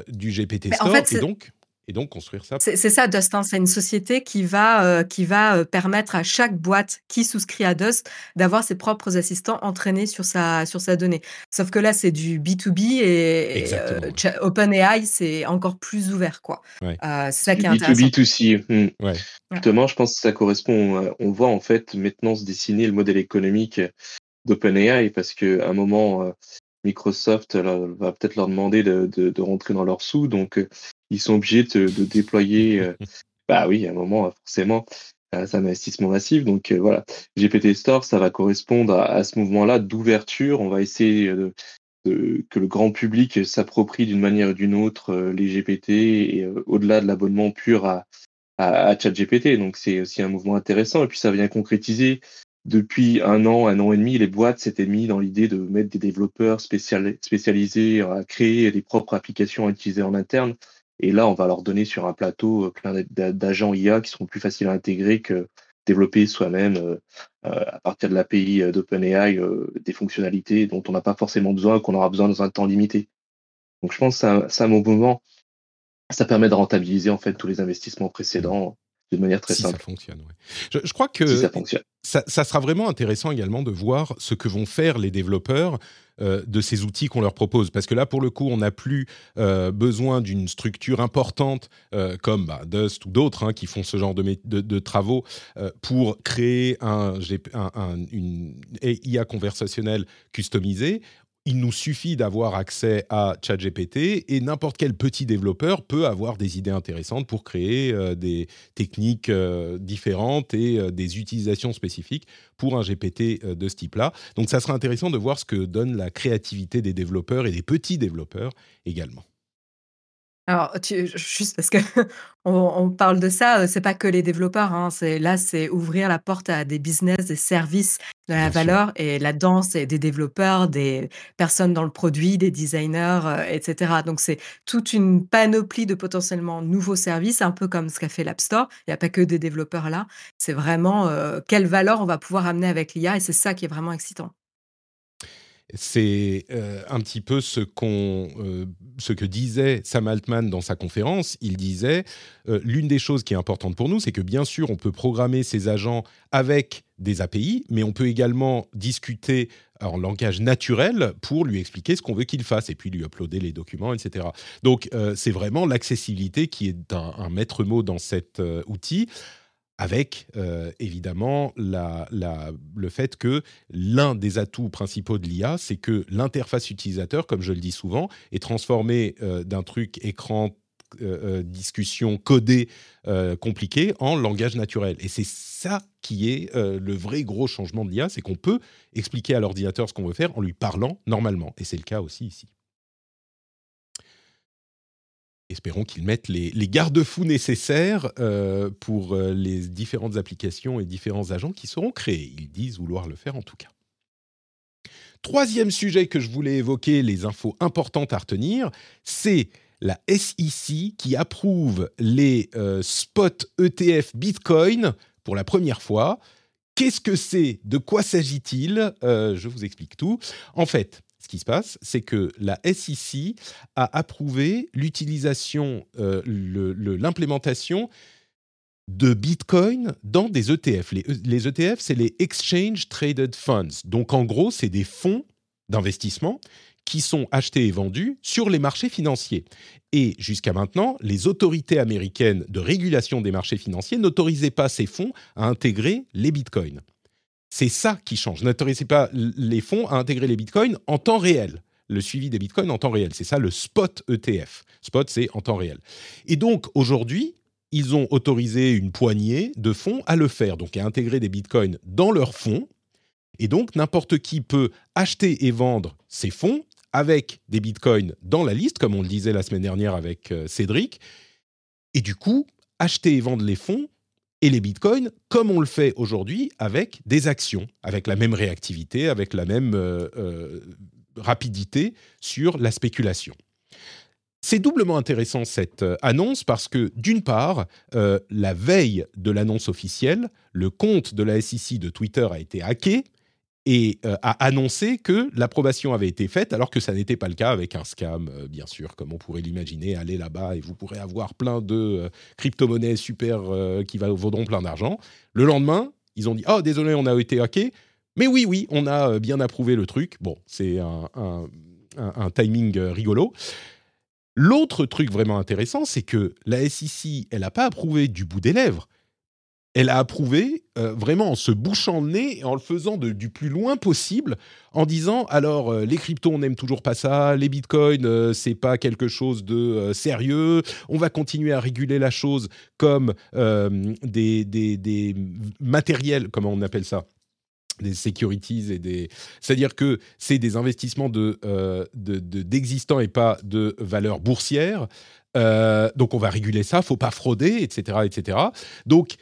du GPT Store. et donc et donc construire ça. C'est ça, Dust. Hein. C'est une société qui va, euh, qui va euh, permettre à chaque boîte qui souscrit à Dust d'avoir ses propres assistants entraînés sur sa, sur sa donnée. Sauf que là, c'est du B2B et, euh, OpenAI, c'est encore plus ouvert. quoi. c'est ça qui est intéressant. B2B2C. Hmm. Ouais. Justement, je pense que ça correspond. On voit en fait maintenant se dessiner le modèle économique d'OpenAI parce qu'à un moment, Microsoft va peut-être leur demander de, de, rentrer dans leurs sous. Donc, ils sont obligés de, déployer. Euh, bah oui, à un moment, forcément, c'est un investissement massif. Donc euh, voilà, GPT Store, ça va correspondre à, ce mouvement-là d'ouverture. On va essayer de, que le grand public s'approprie d'une manière ou d'une autre euh, les GPT et au-delà de l'abonnement pur à, à, ChatGPT. Donc c'est aussi un mouvement intéressant. Et puis ça vient concrétiser depuis un an, un an et demi, les boîtes s'étaient mis dans l'idée de mettre des développeurs spécialisés à créer des propres applications à utiliser en interne. Et là, on va leur donner sur un plateau euh, plein d'agents IA qui seront plus faciles à intégrer que développer soi-même à partir de l'API d'OpenAI des fonctionnalités dont on n'a pas forcément besoin, qu'on aura besoin dans un temps limité. Donc je pense que c'est un, bon moment. Ça permet de rentabiliser en fait tous les investissements précédents de manière très simple. Ça fonctionne, je, crois que ça, fonctionne. Ça, sera vraiment intéressant également de voir ce que vont faire les développeurs euh, de ces outils qu'on leur propose. Parce que là, pour le coup, on n'a plus euh, besoin d'une structure importante euh, comme bah, Dust ou d'autres hein, qui font ce genre de, de, travaux pour créer un, un, une IA conversationnelle customisée il nous suffit d'avoir accès à ChatGPT et n'importe quel petit développeur peut avoir des idées intéressantes pour créer euh, des techniques euh, différentes et euh, des utilisations spécifiques pour un GPT de ce type-là. Donc ça sera intéressant de voir ce que donne la créativité des développeurs et des petits développeurs également. Alors, juste parce que on parle de ça, c'est pas que les développeurs, hein, c'est là, c'est ouvrir la porte à des business, des services de la valeur et là-dedans, c'est des développeurs, des personnes dans le produit, des designers, etc. Donc c'est toute une panoplie de potentiellement nouveaux services, un peu comme ce qu'a fait l'App Store. Il y a pas que des développeurs là. C'est vraiment, quelle valeur on va pouvoir amener avec l'IA et c'est ça qui est vraiment excitant. C'est euh, un petit peu ce, euh, ce que disait Sam Altman dans sa conférence. Il disait euh, l'une des choses qui est importante pour nous, c'est que bien sûr, on peut programmer ces agents avec des API, mais on peut également discuter en langage naturel pour lui expliquer ce qu'on veut qu'il fasse et puis lui uploader les documents, etc. Donc, c'est vraiment l'accessibilité qui est un maître mot dans cet outil avec euh, évidemment le fait que l'un des atouts principaux de l'IA, c'est que l'interface utilisateur, comme je le dis souvent, est transformée euh, d'un truc écran euh, discussion codé compliqué en langage naturel. Et c'est ça qui est le vrai gros changement de l'IA, c'est qu'on peut expliquer à l'ordinateur ce qu'on veut faire en lui parlant normalement. Et c'est le cas aussi ici espérons qu'ils mettent les, garde-fous nécessaires euh, pour euh, les différentes applications et différents agents qui seront créés. Ils disent vouloir le faire en tout cas. Troisième sujet que je voulais évoquer, les infos importantes à retenir, c'est la SEC qui approuve les euh, spot ETF Bitcoin pour la première fois. Qu'est-ce que c'est? De quoi s'agit-il? Je vous explique tout. En fait, ce qui se passe, c'est que la SEC a approuvé l'utilisation, euh, l'implémentation de Bitcoin dans des ETF. Les, les ETF, c'est les Exchange Traded Funds. Donc en gros, c'est des fonds d'investissement qui sont achetés et vendus sur les marchés financiers. Et jusqu'à maintenant, les autorités américaines de régulation des marchés financiers n'autorisaient pas ces fonds à intégrer les bitcoins. C'est ça qui change. N'autorisez pas les fonds à intégrer les bitcoins en temps réel. Le suivi des bitcoins en temps réel. C'est ça le spot ETF. Spot, c'est en temps réel. Et donc, aujourd'hui, ils ont autorisé une poignée de fonds à le faire, donc à intégrer des bitcoins dans leurs fonds. Et donc, n'importe qui peut acheter et vendre ces fonds avec des bitcoins dans la liste, comme on le disait la semaine dernière avec euh, Cédric. Et du coup, acheter et vendre les fonds et les bitcoins comme on le fait aujourd'hui avec des actions, avec la même réactivité, avec la même euh, euh, rapidité sur la spéculation. C'est doublement intéressant cette euh, annonce parce que d'une part, la veille de l'annonce officielle, le compte de la SEC de Twitter a été hacké et euh, a annoncé que l'approbation avait été faite, alors que ça n'était pas le cas avec un scam, euh, bien sûr, comme on pourrait l'imaginer. Allez là-bas et vous pourrez avoir plein de euh, crypto-monnaies super qui vaudront plein d'argent. Le lendemain, ils ont dit Oh, désolé, on a été hacké. Mais oui, oui, on a bien approuvé le truc. Bon, c'est un, timing rigolo. L'autre truc vraiment intéressant, c'est que la SEC, elle n'a pas approuvé du bout des lèvres elle a approuvé euh, vraiment en se bouchant le nez et en le faisant du plus loin possible, en disant alors euh, les cryptos on n'aime toujours pas ça, les bitcoins euh, c'est pas quelque chose de sérieux, on va continuer à réguler la chose comme des, des, matériels, comment on appelle ça des securities et des c'est-à-dire que c'est des investissements de, d'existants et pas de valeurs boursières. Donc on va réguler ça faut pas frauder etc etc donc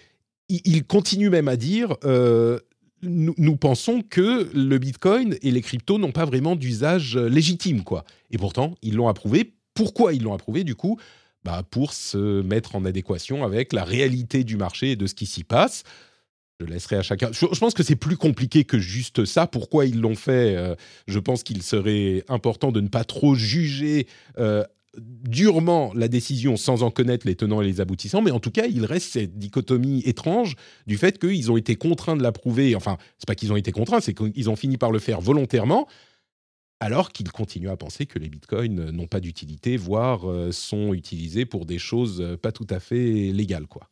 il continue même à dire euh, nous, pensons que le Bitcoin et les cryptos n'ont pas vraiment d'usage euh, légitime, quoi. Et pourtant, ils l'ont approuvé. Pourquoi ils l'ont approuvé, du coup bah, Pour se mettre en adéquation avec la réalité du marché et de ce qui s'y passe. je laisserai à chacun. Je, pense que c'est plus compliqué que juste ça. Pourquoi ils l'ont fait? Euh, Je pense qu'il serait important de ne pas trop juger durement la décision sans en connaître les tenants et les aboutissants. Mais en tout cas, il reste cette dichotomie étrange du fait qu'ils ont été contraints de l'approuver. Enfin, c'est pas qu'ils ont été contraints, c'est qu'ils ont fini par le faire volontairement. Alors qu'ils continuent à penser que les bitcoins n'ont pas d'utilité, voire euh, sont utilisés pour des choses pas tout à fait légales. Quoi.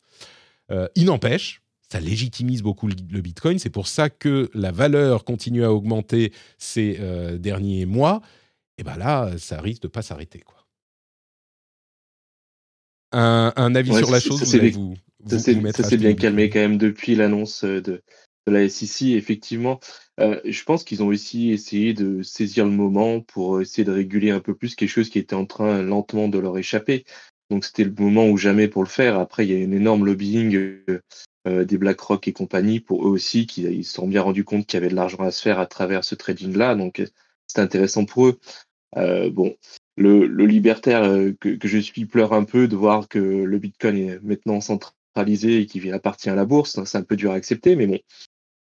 il n'empêche, ça légitimise beaucoup le Bitcoin. C'est pour ça que la valeur continue à augmenter ces euh, derniers mois. Et bien là, ça risque de pas s'arrêter. Quoi. Un, avis sur la chose, ça, vous, vous, ça s'est bien calmé quand même depuis l'annonce euh, de, la SEC. Effectivement, euh, je pense qu'ils ont aussi essayé de saisir le moment pour essayer de réguler un peu plus quelque chose qui était en train lentement de leur échapper. Donc c'était le moment ou jamais pour le faire. Après, il y a une énorme lobbying euh, des BlackRock et compagnie, pour eux aussi, qui ils se sont bien rendus compte qu'il y avait de l'argent à se faire à travers ce trading-là. Donc, euh, c'est intéressant pour eux. Euh, bon, le, le libertaire euh, que, que, je suis pleure un peu de voir que le Bitcoin est maintenant centralisé et qu'il appartient à la bourse. C'est un peu dur à accepter, mais bon,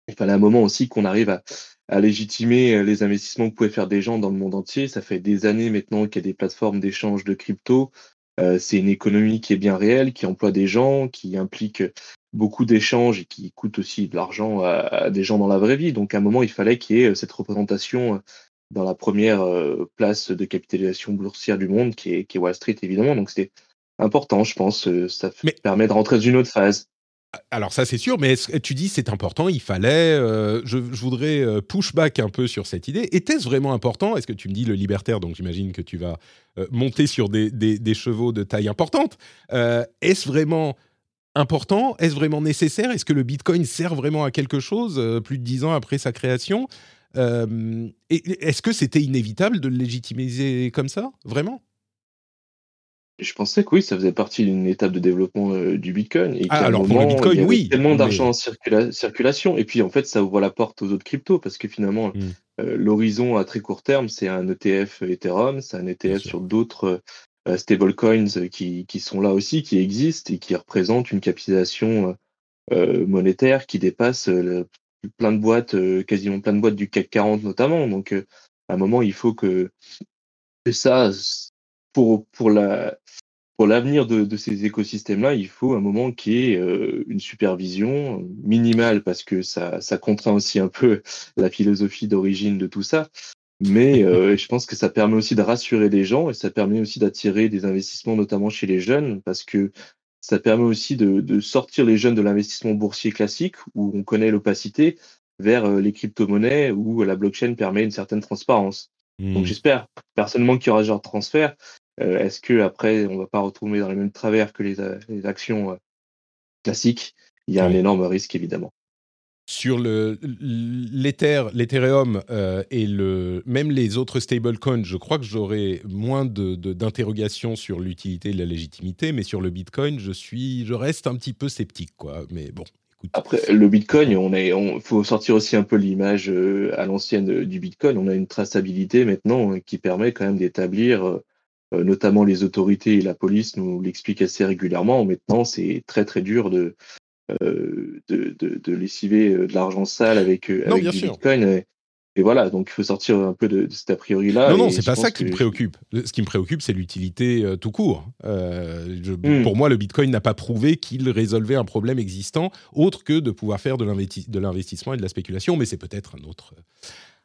il fallait un moment aussi qu'on arrive à, à légitimer les investissements que pouvaient faire des gens dans le monde entier. Ça fait des années maintenant qu'il y a des plateformes d'échange de crypto. Euh, c'est une économie qui est bien réelle, qui emploie des gens, qui implique beaucoup d'échanges et qui coûte aussi de l'argent à, des gens dans la vraie vie. Donc à un moment, il fallait qu'il y ait euh, cette représentation euh, dans la première euh, place de capitalisation boursière du monde, qui est, qui est Wall Street, évidemment. Donc c'était important, je pense. Ça permet de rentrer dans une autre phase. Alors ça c'est sûr, mais tu dis c'est important, il fallait. je, voudrais push back un peu sur cette idée. Était-ce vraiment important? Est-ce que tu me dis le libertaire, donc j'imagine que tu vas monter sur des, des, des, chevaux de taille importante. Est-ce vraiment important? Est-ce vraiment nécessaire? Est-ce que le Bitcoin sert vraiment à quelque chose euh, plus de dix ans après sa création? Euh, Est-ce que c'était inévitable de le légitimiser comme ça Vraiment? Je pensais que oui, ça faisait partie d'une étape de développement euh, du Bitcoin. Et ah, alors pour le Bitcoin, il y oui. Tellement d'argent en circulation. Et puis en fait, ça ouvre la porte aux autres cryptos parce que finalement, hmm. l'horizon à très court terme, c'est un ETF Ethereum, c'est un ETF sur d'autres euh, stablecoins qui, qui sont là aussi, qui existent et qui représentent une capitalisation euh, monétaire qui dépasse plein de boîtes, euh, quasiment plein de boîtes du CAC 40 notamment. Donc, à un moment, il faut que, ça, pour, pour la, pour l'avenir de, de, ces écosystèmes-là, il faut un moment qui est ait une supervision minimale parce que ça, ça contraint aussi un peu la philosophie d'origine de tout ça. Mais euh, je pense que ça permet aussi de rassurer les gens et ça permet aussi d'attirer des investissements, notamment chez les jeunes, parce que ça permet aussi de, de sortir les jeunes de l'investissement boursier classique, où on connaît l'opacité, vers euh, les crypto-monnaies, où la blockchain permet une certaine transparence. Donc mmh. j'espère personnellement qu'il y aura ce genre de transfert. Euh, Est-ce que après on va pas retrouver dans les mêmes travers que les, les actions euh, classiques? Il y a un énorme risque évidemment sur l'Ether, l'Ethereum euh, et le, même les autres stablecoins, je crois que j'aurai moins d'interrogations de, sur l'utilité et la légitimité, mais sur le Bitcoin, je suis, je reste un petit peu sceptique, quoi. Mais bon. Après, le Bitcoin, on on faut sortir aussi un peu l'image euh, à l'ancienne du Bitcoin. On a une traçabilité maintenant euh, qui permet quand même d'établir, notamment les autorités et la police nous l'expliquent assez régulièrement. Maintenant, c'est très très dur de euh, de, de, lessiver euh, de l'argent sale avec, euh, avec du Bitcoin. Et, voilà, donc il faut sortir un peu de, cet a priori-là. Non, non, c'est pas ça qui me préoccupe. Ce qui me préoccupe, c'est l'utilité tout court. Hmm. Pour moi, le Bitcoin n'a pas prouvé qu'il résolvait un problème existant autre que de pouvoir faire de l'investissement et de la spéculation, mais c'est peut-être un autre,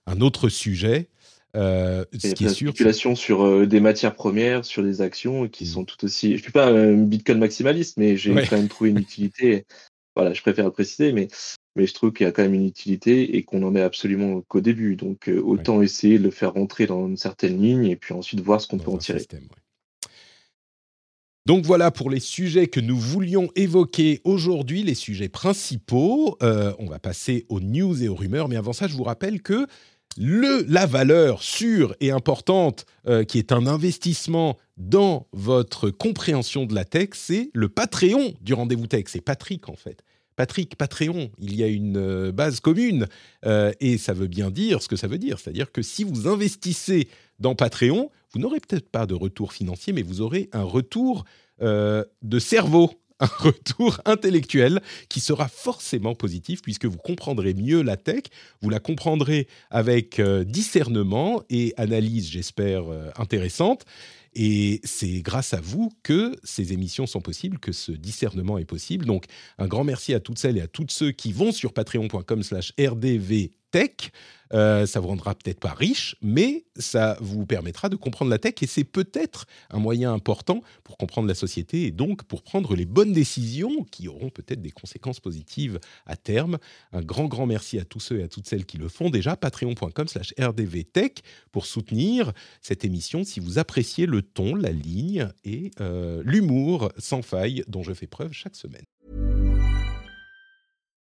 un autre sujet. Euh, ce qui est sûr. Spéculation sur des matières premières, sur des actions qui hmm. sont tout aussi. Je suis pas un Bitcoin maximaliste, mais j'ai quand même trouvé une utilité voilà, je préfère le préciser, mais, mais je trouve qu'il y a quand même une utilité et qu'on en est absolument qu'au début. Donc, euh, autant essayer de le faire rentrer dans une certaine ligne et puis ensuite voir ce qu'on peut en tirer. Donc voilà pour les sujets que nous voulions évoquer aujourd'hui, les sujets principaux. Euh, on va passer aux news et aux rumeurs, mais avant ça, je vous rappelle que le, la valeur sûre et importante, euh, qui est un investissement dans votre compréhension de la tech, c'est le Patreon du rendez-vous tech. C'est Patrick, en fait. Patrick, Patreon, il y a une euh, base commune euh, et ça veut bien dire ce que ça veut dire. C'est-à-dire que si vous investissez dans Patreon, vous n'aurez peut-être pas de retour financier, mais vous aurez un retour de cerveau un retour intellectuel qui sera forcément positif puisque vous comprendrez mieux la tech, vous la comprendrez avec euh, discernement et analyse, j'espère, euh, intéressante. Et c'est grâce à vous que ces émissions sont possibles, que ce discernement est possible. Donc, un grand merci à toutes celles et à tous ceux qui vont sur patreon.com rdvtech. Euh, ça vous rendra peut-être pas riche, mais ça vous permettra de comprendre la tech et c'est peut-être un moyen important pour comprendre la société et donc pour prendre les bonnes décisions qui auront peut-être des conséquences positives à terme. Un grand, grand merci à tous ceux et à toutes celles qui le font déjà. Patreon.com slash rdvtech pour soutenir cette émission si vous appréciez le ton, la ligne et euh, l'humour sans faille dont je fais preuve chaque semaine.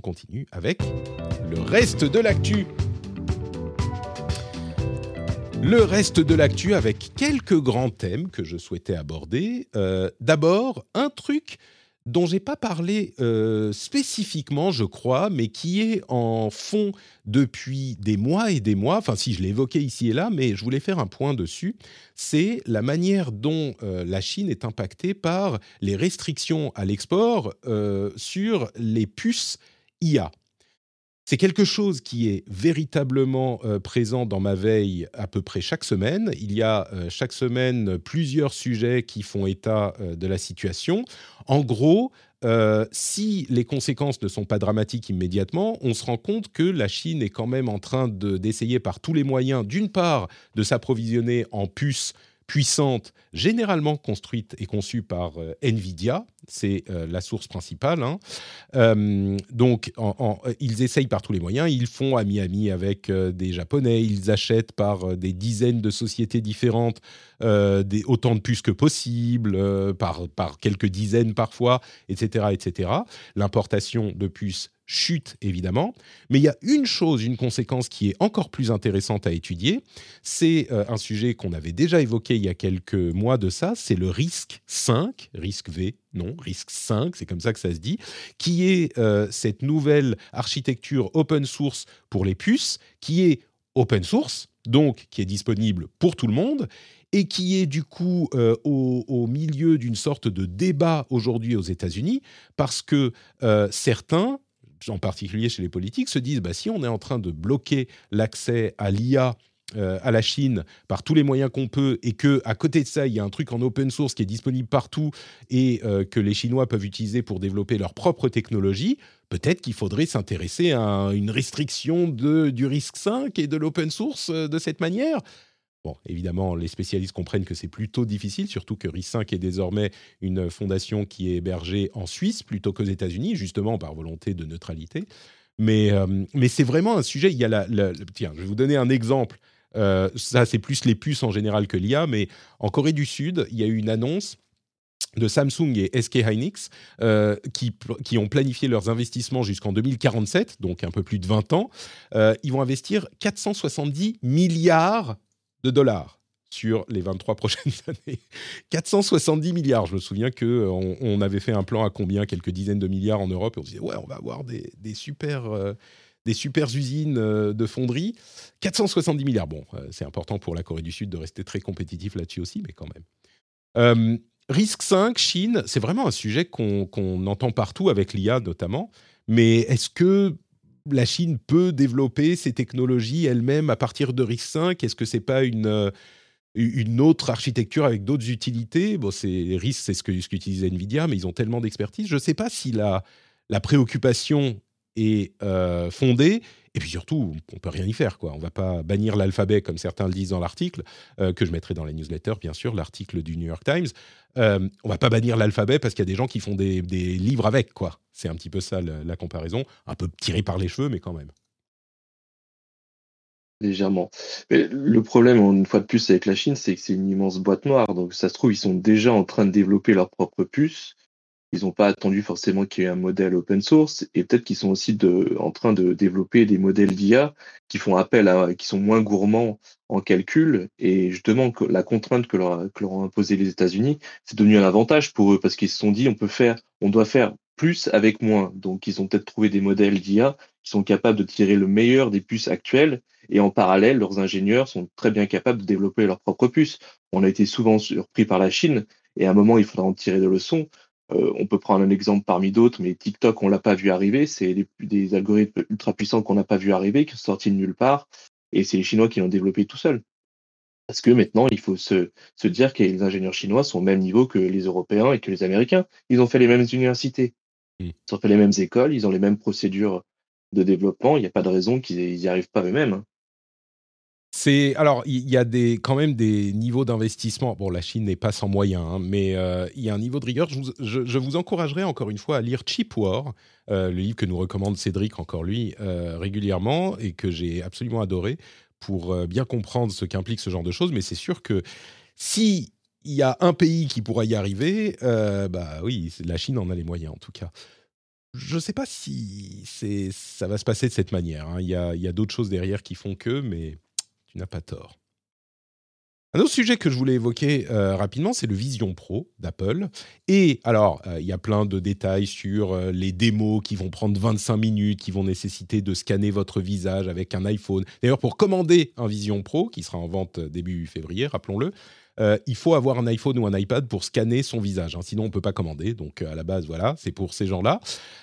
On continue avec le reste de l'actu. Le reste de l'actu avec quelques grands thèmes que je souhaitais aborder. Euh, D'abord, un truc dont j'ai pas parlé euh, spécifiquement, je crois, mais qui est en fond depuis des mois et des mois. Enfin, si je l'ai évoqué ici et là, mais je voulais faire un point dessus. C'est la manière dont euh, la Chine est impactée par les restrictions à l'export sur les puces C'est quelque chose qui est véritablement euh, présent dans ma veille à peu près chaque semaine. Il y a euh, chaque semaine plusieurs sujets qui font état euh, de la situation. En gros, si les conséquences ne sont pas dramatiques immédiatement, on se rend compte que la Chine est quand même en train de- d'essayer par tous les moyens, d'une part, de s'approvisionner en puces puissantes, généralement construites et conçues par euh, Nvidia, c'est euh, la source principale. hein. Euh, donc, ils essayent par tous les moyens. Ils font ami-ami avec euh, des Japonais. Ils achètent par des dizaines de sociétés différentes des, autant de puces que possible, euh, par, quelques dizaines parfois, etc. etc. L'importation de puces chute évidemment. Mais il y a une chose, une conséquence qui est encore plus intéressante à étudier. C'est euh, un sujet qu'on avait déjà évoqué il y a quelques mois de ça. C'est le risque 5, risque V, non, risque 5, c'est comme ça que ça se dit, qui est euh, cette nouvelle architecture open source pour les puces, qui est open source, donc qui est disponible pour tout le monde, et qui est du coup euh, au, milieu d'une sorte de débat aujourd'hui aux États-Unis, parce que euh, certains, en particulier chez les politiques, se disent bah, si on est en train de bloquer l'accès à l'IA euh, à la Chine par tous les moyens qu'on peut et que à côté de ça il y a un truc en open source qui est disponible partout et que les Chinois peuvent utiliser pour développer leur propre technologie, peut-être qu'il faudrait s'intéresser à une restriction du risque 5 et de l'open source de cette manière. Bon, évidemment, les spécialistes comprennent que c'est plutôt difficile, surtout que RIS5 est désormais une fondation qui est hébergée en Suisse plutôt qu'aux États-Unis, justement par volonté de neutralité. Mais, euh, mais c'est vraiment un sujet. Il y a la, tiens, je vais vous donner un exemple. Euh, ça, c'est plus les puces en général que l'IA, mais en Corée du Sud, il y a eu une annonce de Samsung et SK Hynix euh, qui, qui ont planifié leurs investissements jusqu'en 2047, donc un peu plus de 20 ans. Ils vont investir 470 milliards de dollars sur les 23 prochaines années. 470 milliards. Je me souviens que on, on avait fait un plan à combien? Quelques dizaines de milliards en Europe. Et on disait, ouais, on va avoir des, super, euh, des usines euh, de fonderie. 470 milliards. Bon, euh, c'est important pour la Corée du Sud de rester très compétitif là-dessus aussi, mais quand même. Euh, risque 5, Chine, c'est vraiment un sujet qu'on entend partout avec l'IA notamment. Mais est-ce que la Chine peut développer ses technologies elle-même à partir de 5 Est-ce que c'est pas une, euh, une autre architecture avec d'autres utilités? Bon, c'est RISC, c'est ce que ce Nvidia, mais ils ont tellement d'expertise. Je ne sais pas si la préoccupation est euh, fondée. Et puis surtout, on peut rien y faire, quoi. On va pas bannir l'alphabet comme certains le disent dans l'article euh, que je mettrai dans la newsletter, bien sûr, l'article du New York Times. Euh, on va pas bannir l'alphabet parce qu'il y a des gens qui font des, livres avec, quoi. C'est un petit peu ça la, comparaison, un peu tiré par les cheveux, mais quand même. Légèrement. Le problème, une fois de plus, avec la Chine, c'est que c'est une immense boîte noire. Donc, ça se trouve, ils sont déjà en train de développer leur propre puce. Ils n'ont pas attendu forcément qu'il y ait un modèle open source. Et peut-être qu'ils sont aussi de, en train de développer des modèles d'IA qui font appel à, qui sont moins gourmands en calcul. Et justement, que la contrainte que leur, que leur ont imposé les États-Unis, c'est devenu un avantage pour eux parce qu'ils se sont dit, on peut faire, on doit faire plus avec moins. Donc, ils ont peut-être trouvé des modèles d'IA qui sont capables de tirer le meilleur des puces actuelles et en parallèle, leurs ingénieurs sont très bien capables de développer leurs propres puces. On a été souvent surpris par la Chine, et à un moment, il faudra en tirer des leçons. Euh, on peut prendre un exemple parmi d'autres, mais TikTok, on l'a pas vu arriver. C'est des, des, algorithmes ultra puissants qu'on n'a pas vu arriver, qui sont sortis de nulle part, et c'est les Chinois qui l'ont développé tout seuls. Parce que maintenant, il faut se, se dire que les ingénieurs chinois sont au même niveau que les Européens et que les Américains. Ils ont fait les mêmes universités, mmh. ils ont fait les mêmes écoles, ils ont les mêmes procédures de développement. Il n'y a pas de raison qu'ils n'y arrivent pas eux-mêmes. Alors il y a quand même des niveaux d'investissement. Bon, la Chine n'est pas sans moyens, hein, mais euh, il y a un niveau de rigueur. Je vous, je, encouragerai encore une fois à lire Cheap War, euh, le livre que nous recommande Cédric encore lui euh, régulièrement et que j'ai absolument adoré pour bien comprendre ce qu'implique ce genre de choses. Mais c'est sûr que si il y a un pays qui pourra y arriver, bah oui, la Chine en a les moyens en tout cas. Je ne sais pas si ça va se passer de cette manière. Hein. Il y a, a d'autres choses derrière qui font que, mais tu n'as pas tort. Un autre sujet que je voulais évoquer euh, rapidement, c'est le Vision Pro d'Apple. Et alors, euh, il y a plein de détails sur euh, les démos qui vont prendre 25 minutes, qui vont nécessiter de scanner votre visage avec un iPhone. D'ailleurs, pour commander un Vision Pro, qui sera en vente début février, rappelons-le, euh, il faut avoir un iPhone ou un iPad pour scanner son visage. Hein. sinon, on peut pas commander. Donc, euh, à la base, voilà, c'est pour ces gens-là.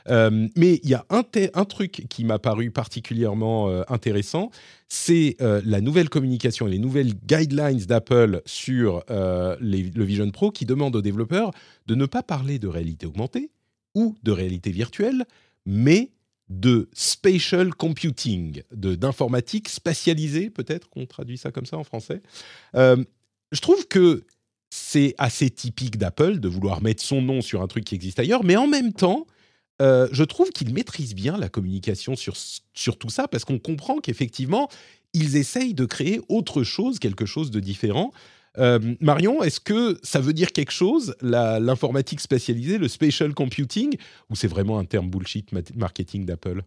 Euh, mais il y a un, un, truc qui m'a paru particulièrement intéressant. C'est la nouvelle communication et les nouvelles guidelines d'Apple sur le Vision Pro qui demandent aux développeurs de ne pas parler de réalité augmentée ou de réalité virtuelle, mais de spatial computing, d'informatique spatialisée, peut-être qu'on traduit ça comme ça en français je trouve que c'est assez typique d'Apple de vouloir mettre son nom sur un truc qui existe ailleurs, mais en même temps, euh, je trouve qu'ils maîtrisent bien la communication sur, sur tout ça, parce qu'on comprend qu'effectivement, ils essayent de créer autre chose, quelque chose de différent. Euh, Marion, est-ce que ça veut dire quelque chose, l'informatique spécialisée, le spatial computing, ou c'est vraiment un terme bullshit marketing d'Apple?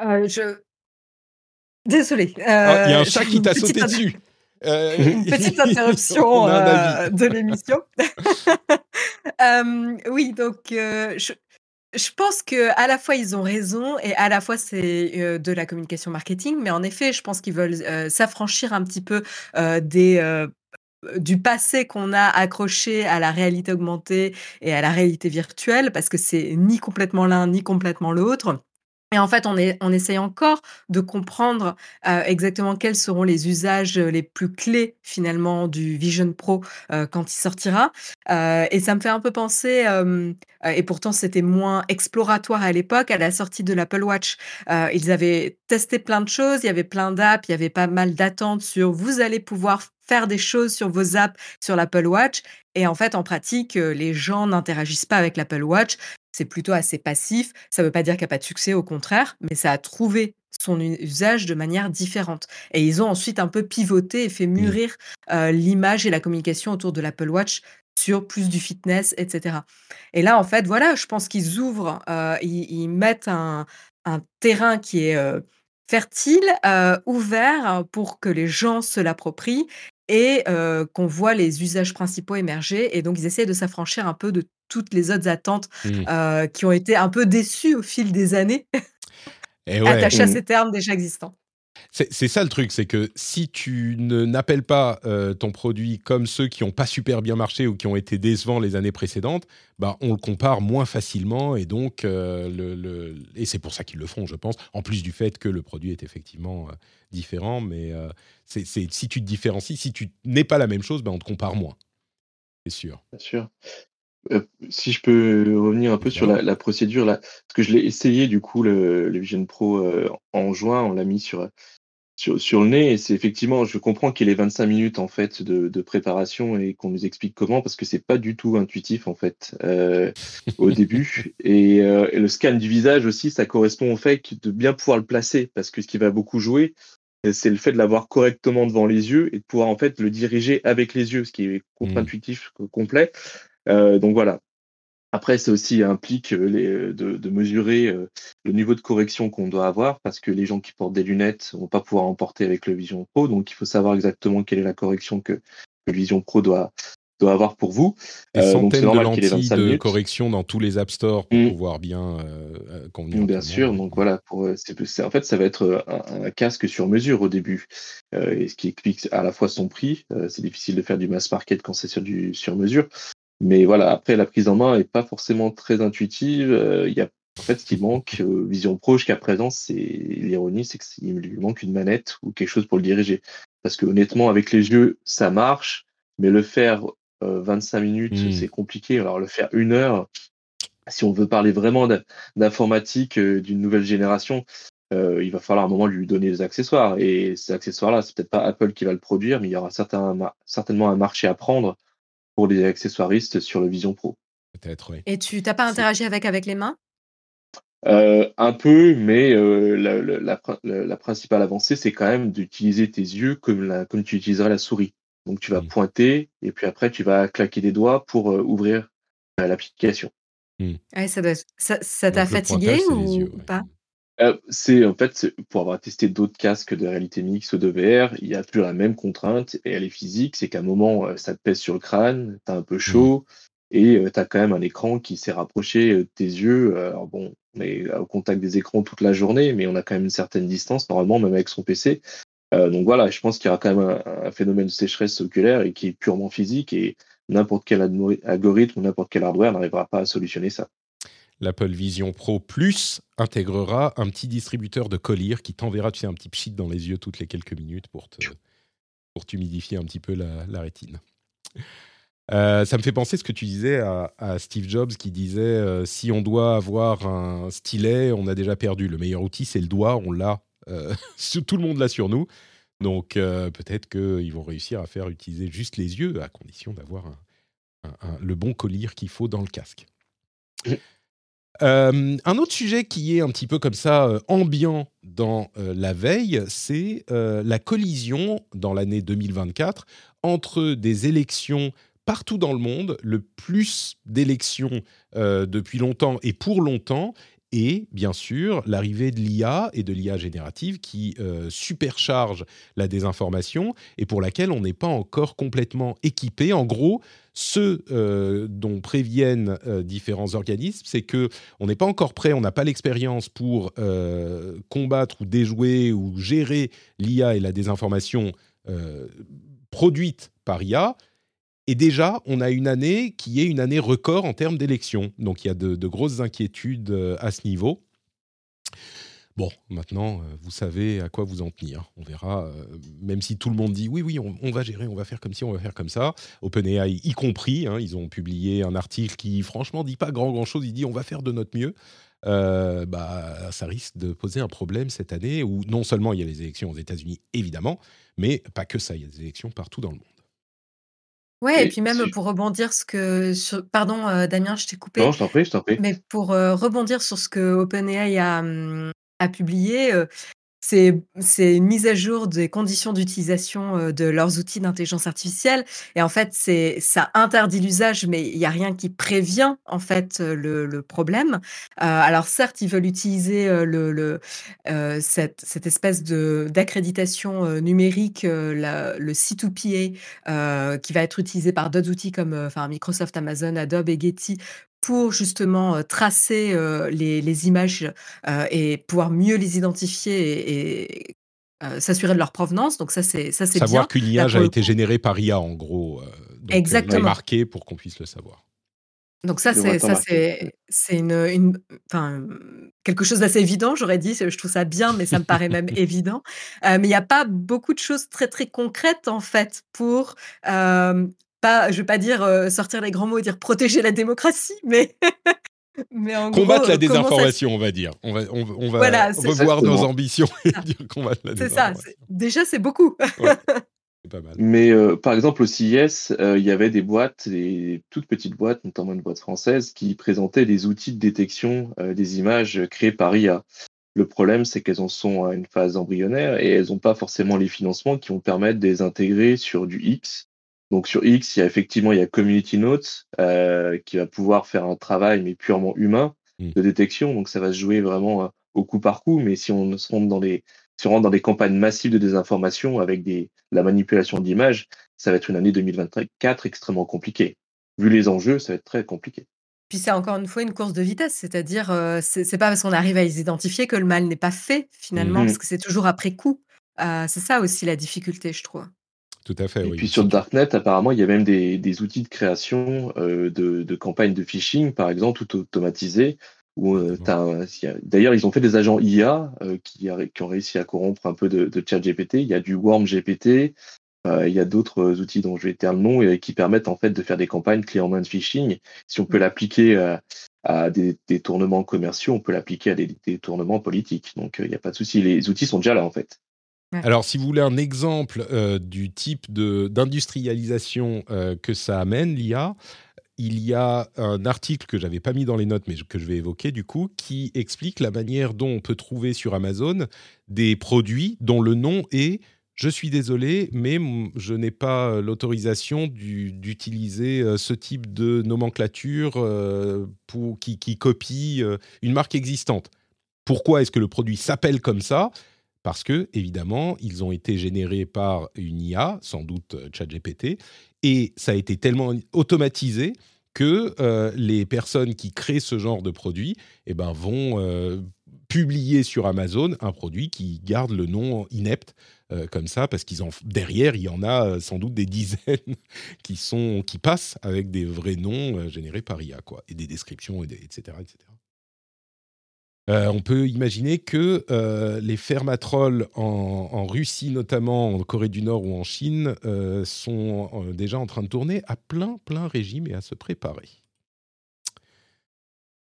Euh, Je... Désolée. Ah, il y a un chat qui t'a sauté dessus. Euh, Une petite interruption euh, de l'émission. euh, oui, donc je, je, pense que à la fois ils ont raison et à la fois c'est de la communication marketing, mais en effet, je pense qu'ils veulent s'affranchir un petit peu des du passé qu'on a accroché à la réalité augmentée et à la réalité virtuelle, parce que c'est ni complètement l'un ni complètement l'autre. Et en fait, on, est, on essaye encore de comprendre euh, exactement quels seront les usages euh, les plus clés finalement du Vision Pro euh, quand il sortira. et ça me fait un peu penser, et pourtant c'était moins exploratoire à l'époque, à la sortie de l'Apple Watch. ils avaient testé plein de choses, il y avait plein d'apps, il y avait pas mal d'attentes sur vous allez pouvoir faire des choses sur vos apps sur l'Apple Watch. Et en fait, en pratique, les gens n'interagissent pas avec l'Apple Watch c'est plutôt assez passif. Ça ne veut pas dire qu'il n'y a pas de succès, au contraire, mais ça a trouvé son usage de manière différente. Et ils ont ensuite un peu pivoté et fait mmh. mûrir l'image et la communication autour de l'Apple Watch sur plus du fitness, etc. Et là, en fait, voilà, je pense qu'ils ouvrent, ils, mettent un, terrain qui est fertile, ouvert pour que les gens se l'approprient et qu'on voit les usages principaux émerger. Et donc, ils essaient de s'affranchir un peu de toutes les autres attentes mmh. qui ont été un peu déçues au fil des années, ouais. attachées à ces termes déjà existants. C'est ça le truc, c'est que si tu n'appelles pas ton produit comme ceux qui n'ont pas super bien marché ou qui ont été décevants les années précédentes, bah on le compare moins facilement et donc le, et c'est pour ça qu'ils le font, je pense. En plus du fait que le produit est effectivement différent, mais si tu te différencies, si tu n'es pas la même chose, bah on te compare moins. C'est sûr. Bien sûr. Si je peux revenir un peu sur la, procédure là, parce que je l'ai essayé du coup le, Vision Pro en juin, on l'a mis sur sur, le nez. Et c'est effectivement, je comprends qu'il y ait 25 minutes en fait de, préparation et qu'on nous explique comment, parce que c'est pas du tout intuitif en fait euh, au début. Euh, et, le scan du visage aussi, ça correspond au fait de bien pouvoir le placer, parce que ce qui va beaucoup jouer, c'est le fait de l'avoir correctement devant les yeux et de pouvoir en fait le diriger avec les yeux, ce qui est contre-intuitif complet. Euh, donc voilà. Après, ça aussi implique euh, les, de, mesurer euh, le niveau de correction qu'on doit avoir parce que les gens qui portent des lunettes vont pas pouvoir en porter avec le Vision Pro. Donc, il faut savoir exactement quelle est la correction que le Vision Pro doit, doit avoir pour vous. Des euh, centaines de lentilles de correction dans tous les App Store pour mmh. pouvoir bien euh, euh, convenir. Bien sûr, donc voilà, pour, en fait, ça va être un, casque sur mesure au début, et ce qui explique à la fois son prix. c'est difficile de faire du mass market quand c'est sur du sur mesure, mais voilà, après la prise en main est pas forcément très intuitive. Il y a en fait, ce qui manque Vision Pro jusqu'à présent, c'est l'ironie, c'est qu'il lui manque une manette ou quelque chose pour le diriger. Parce que honnêtement, avec les yeux, ça marche, mais le faire 25 euh, minutes, hmm. c'est compliqué. Alors le faire une heure, si on veut parler vraiment d'informatique euh, d'une nouvelle génération, euh, il va falloir à un moment lui donner des accessoires. Et ces accessoires-là, c'est peut-être pas Apple qui va le produire, mais il y aura certainement un marché à prendre pour les accessoiristes sur le Vision Pro. Peut-être, oui. Et tu n'as pas interagi avec avec les mains? Un peu, mais la, principale avancée, c'est quand même d'utiliser tes yeux comme, comme tu utiliserais la souris. Donc tu vas mmh. pointer et puis après tu vas claquer des doigts pour ouvrir l'application. Mmh. ça t'a fatigué ou pas? C'est en fait pour avoir testé d'autres casques de réalité mixte ou de VR, il y a toujours la même contrainte et elle est physique, c'est qu'à un moment ça te pèse sur le crâne, tu as un peu mmh. chaud et tu as quand même un écran qui s'est rapproché de tes yeux. Alors bon, on est au contact des écrans toute la journée, mais on a quand même une certaine distance normalement même avec son PC. Euh, donc voilà, je pense qu'il y aura quand même un, phénomène de sécheresse oculaire et qui est purement physique et n'importe quel algorithme ou n'importe quel hardware n'arrivera pas à solutionner ça. L'Apple Vision Pro Plus intégrera un petit distributeur de collier qui t'enverra tu sais, un petit pchit dans les yeux toutes les quelques minutes pour te pour t'humidifier un petit peu la, rétine. Euh, ça me fait penser ce que tu disais à, Steve Jobs qui disait euh, si on doit avoir un stylet, on a déjà perdu. Le meilleur outil, c'est le doigt, on l'a euh, tout le monde l'a sur nous. Donc peut-être qu'ils vont réussir à faire utiliser juste les yeux, à condition d'avoir le bon collier qu'il faut dans le casque. Euh, un autre sujet qui est un petit peu comme ça ambiant dans la veille, c'est la collision dans l'année 2024 entre des élections partout dans le monde, le plus d'élections depuis longtemps et pour longtemps, et bien sûr l'arrivée de l'IA et de l'IA générative qui euh, supercharge la désinformation et pour laquelle on n'est pas encore complètement équipé. En gros, ce euh, dont préviennent euh, différents organismes, c'est que on n'est pas encore prêt, on n'a pas l'expérience pour combattre ou déjouer ou gérer l'IA et la désinformation produite par IA et déjà, on a une année qui est une année record en termes d'élections. Donc il y a de, grosses inquiétudes euh, à ce niveau. Bon, maintenant, euh, vous savez à quoi vous en tenir. On verra, euh, même si tout le monde dit oui, oui, on, va gérer, on va faire comme ci, on va faire comme ça. OpenAI y compris, hein, ils ont publié un article qui, franchement, dit pas grand, grand chose. Il dit on va faire de notre mieux. bah, ça risque de poser un problème cette année où non seulement il y a les élections aux États-Unis, évidemment, mais pas que ça, il y a des élections partout dans le monde. Ouais et puis même pour rebondir ce que sur pardon, Damien, je t'ai coupé. Non, je t'en prie, je t'en prie. Mais pour, rebondir sur ce que OpenAI a, a publié, c'est une mise à jour des conditions d'utilisation, de leurs outils d'intelligence artificielle et en fait, ça interdit l'usage, mais il y a rien qui prévient, en fait, le problème. alors certes, ils veulent utiliser, cette espèce d'accréditation, numérique, le C2PA, qui va être utilisé par d'autres outils comme, enfin Microsoft, Amazon, Adobe et Getty pour justement tracer les, images et pouvoir mieux les identifier et, s'assurer de leur provenance. Donc ça, c'est ça, c'est savoir qu'une image a été générée par IA, en gros. Donc, Exactement. marqué pour qu'on puisse le savoir. Donc ça, c'est ça, c'est c'est une, une enfin, quelque chose d'assez évident, j'aurais dit. Je trouve ça bien, mais ça me paraît même évident. mais il n'y a pas beaucoup de choses très très concrètes en fait pour pas, je vais pas dire sortir les grands mots et dire protéger la démocratie, mais mais en combattre la désinformation, on va dire. On va, on, va revoir nos ambitions et dire combattre la désinformation. C'est ça. Déjà, c'est beaucoup. Pas mal. Mais par exemple, au CIS, il y avait des boîtes, des toutes petites boîtes, notamment une boîte française, qui présentaient des outils de détection des images créés par IA. Le problème, c'est qu'elles en sont à une phase embryonnaire et elles n'ont pas forcément les financements qui vont permettre de les intégrer sur du X. Donc sur X, il y a effectivement il y a Community Notes euh, qui va pouvoir faire un travail mais purement humain mmh. de détection. Donc ça va se jouer vraiment euh, au coup par coup. Mais si on se rentre dans les si on rentre dans des campagnes massives de désinformation avec des, la manipulation d'images, ça va être une année 2024 extrêmement compliquée. Vu les enjeux, ça va être très compliqué. Puis c'est encore une fois une course de vitesse, c'est-à-dire, ce c'est pas parce qu'on arrive à les identifier que le mal n'est pas fait finalement, mmh parce que c'est toujours après coup. c'est ça aussi la difficulté, je trouve. Tout à fait, Et puis sur le darknet, apparemment, il y a même des outils de création, de campagnes de phishing, par exemple, tout automatisés, où, d'ailleurs, ils ont fait des agents IA, qui ont réussi à corrompre un peu de de ChatGPT. Il y a du GPT. Euh, il y a d'autres outils dont je vais taire le nom et qui permettent en fait de faire des campagnes clés en main de phishing. Si on peut mmh. l'appliquer euh, à, des, tournements commerciaux, on peut l'appliquer à des, tournements politiques. Donc euh, il n'y a pas de souci. Les outils sont déjà là en fait. Alors, si vous voulez un exemple du type d'industrialisation que ça amène, l'IA, il y a un article que j'avais pas mis dans les notes, mais que je vais évoquer du coup, qui explique la manière dont on peut trouver sur Amazon des produits dont le nom est je suis désolé, mais je n'ai pas euh, l'autorisation d'utiliser euh, ce type de nomenclature euh, pour, qui, copie une marque existante. Pourquoi est-ce que le produit s'appelle comme ça? Parce que, évidemment, ils ont été générés par une IA, sans doute ChatGPT, et ça a été tellement automatisé que les personnes qui créent ce genre de produit eh ben, vont publier sur Amazon un produit qui garde le nom inepte euh, comme ça, parce qu'ils ont derrière, il y en a euh, sans doute des dizaines qui sont qui passent avec des vrais noms euh, générés par IA, quoi, et des descriptions, et etc., etc. on peut imaginer que les fermatrolls en, Russie, notamment en Corée du Nord ou en Chine, sont déjà en train de tourner à plein, plein régime et à se préparer.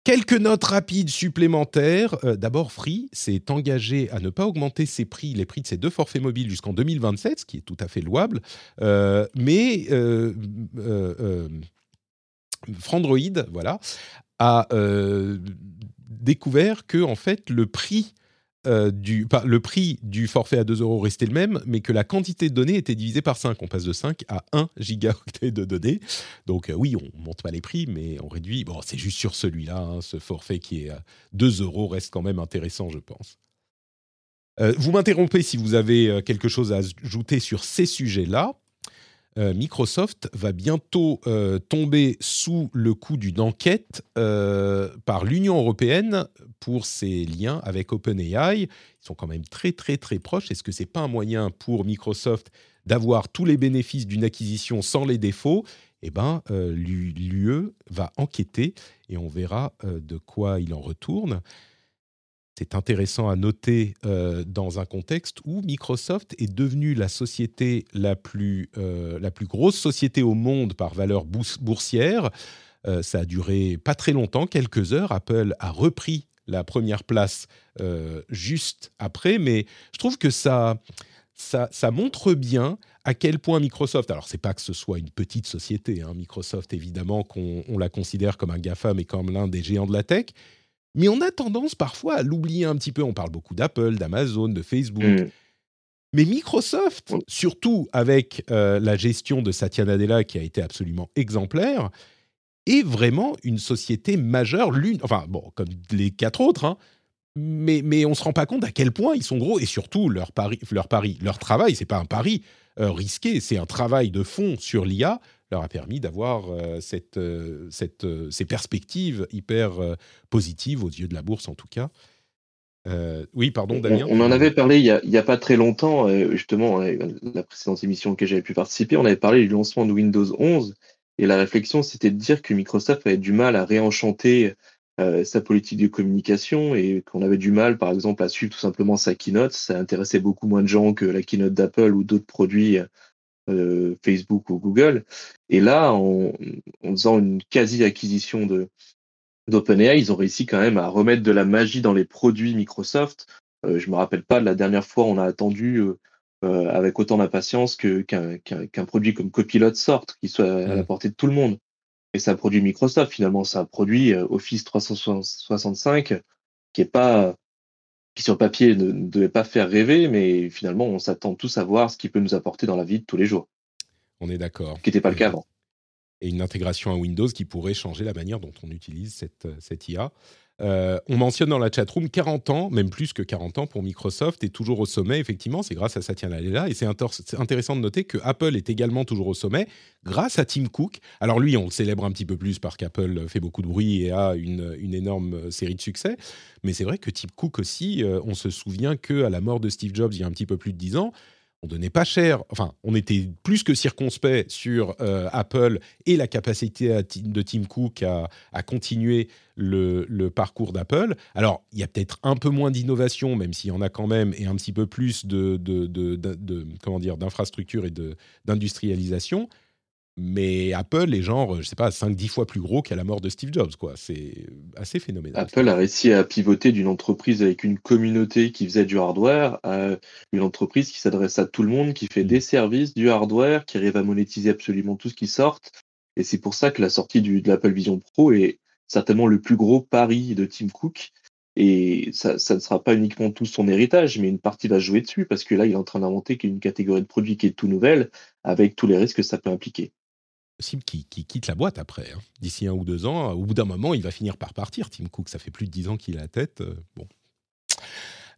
Quelques notes rapides supplémentaires. Euh, d'abord, Free s'est engagé à ne pas augmenter ses prix, les prix de ses deux forfaits mobiles jusqu'en 2027, ce qui est tout à fait louable. Euh, mais euh, Frandroid, voilà, a découvert que en fait le prix euh, du, le prix du forfait à 2 euros restait le même, mais que la quantité de données était divisée par 5. On passe de 5 à 1 gigaoctet de données. Donc euh, oui, on monte pas les prix, mais on réduit. Bon, c'est juste sur celui-là, hein, ce forfait qui est à 2 euros reste quand même intéressant, je pense. Euh, vous m'interrompez si vous avez quelque chose à ajouter sur ces sujets-là. Euh, Microsoft va bientôt euh, tomber sous le coup d'une enquête euh, par l'Union européenne pour ses liens avec OpenAI. Ils sont quand même très très très proches. Est-ce que c'est pas un moyen pour Microsoft d'avoir tous les bénéfices d'une acquisition sans les défauts? Eh ben, l'UE va enquêter et on verra de quoi il en retourne. C'est intéressant à noter euh, dans un contexte où Microsoft est devenue la société la plus, euh, la plus grosse société au monde par valeur boursière. Euh, ça a duré pas très longtemps, quelques heures. Apple a repris la première place juste après, mais je trouve que ça, ça, montre bien à quel point Microsoft, alors c'est pas que ce soit une petite société, hein, Microsoft évidemment qu'on la considère comme un GAFAM et comme l'un des géants de la tech, mais on a tendance parfois à l'oublier un petit peu. On parle beaucoup d'Apple, d'Amazon, de Facebook. Mm. Mais Microsoft, mm. surtout avec euh, la gestion de Satya Nadella qui a été absolument exemplaire, est vraiment une société majeure, l'une, enfin bon, comme les quatre autres, hein, mais, mais on ne se rend pas compte à quel point ils sont gros et surtout leur pari, leur, pari, leur travail, c'est pas un pari euh, risqué, c'est un travail de fond sur l'IA leur a permis d'avoir euh, cette, euh, cette, euh, ces perspectives hyper positives aux yeux de la bourse en tout cas. oui, pardon, Damien. On, en avait parlé il n'y a, pas très longtemps, justement, la précédente émission que j'avais pu participer, on avait parlé du lancement de Windows 11, et la réflexion, c'était de dire que Microsoft avait du mal à réenchanter sa politique de communication et qu'on avait du mal, par exemple, à suivre tout simplement sa keynote. Ça intéressait beaucoup moins de gens que la keynote d'Apple ou d'autres produits euh, Facebook ou Google. Et là, en, faisant une quasi-acquisition de d'OpenAI, ils ont réussi quand même à remettre de la magie dans les produits Microsoft. Euh, je me rappelle pas de la dernière fois on a attendu euh, avec autant d'impatience qu'un produit comme Copilot sorte, qui soit à la portée de tout le monde. Et c'est un produit Microsoft finalement, c'est un produit Office 365 qui est pas qui sur papier ne, devait pas faire rêver, mais finalement, on s'attend tous à voir ce qu'il peut nous apporter dans la vie de tous les jours. On est d'accord. Ce qui n'était pas le cas avant. Et une intégration à Windows qui pourrait changer la manière dont on utilise cette, cette IA. Euh, on mentionne dans la chatroom 40 ans, même plus que 40 ans pour Microsoft, est toujours au sommet, effectivement, c'est grâce à Satya Nadella. Et c'est intéressant de noter que Apple est également toujours au sommet grâce à Tim Cook. Alors lui, on le célèbre un petit peu plus parce qu'Apple fait beaucoup de bruit et a une, énorme série de succès. Mais c'est vrai que Tim Cook aussi, euh, on se souvient qu'à la mort de Steve Jobs il y a un petit peu plus de 10 ans, on donnait pas cher, enfin, on était plus que circonspect sur euh, Apple et la capacité de Tim Cook à, continuer le, parcours d'Apple. Alors, il y a peut-être un peu moins d'innovation, même s'il y en a quand même, et un petit peu plus de, de d'infrastructure et d'industrialisation. Mais Apple est genre, je sais pas, 5-10 fois plus gros qu'à la mort de Steve Jobs, quoi. C'est assez phénoménal. Apple a réussi à pivoter d'une entreprise avec une communauté qui faisait du hardware à une entreprise qui s'adresse à tout le monde, qui fait mm. des services, du hardware, qui arrive à monétiser absolument tout ce qui sort. Et c'est pour ça que la sortie du, de l'Apple Vision Pro est certainement le plus gros pari de Tim Cook. Et ça, ça, ne sera pas uniquement tout son héritage, mais une partie va jouer dessus, parce que là, il est en train d'inventer une catégorie de produits qui est tout nouvelle, avec tous les risques que ça peut impliquer possible qu'il quitte la boîte après. Hein. D'ici un ou deux ans, au bout d'un moment, il va finir par partir. Tim Cook, ça fait plus de dix ans qu'il a la tête. Euh, bon.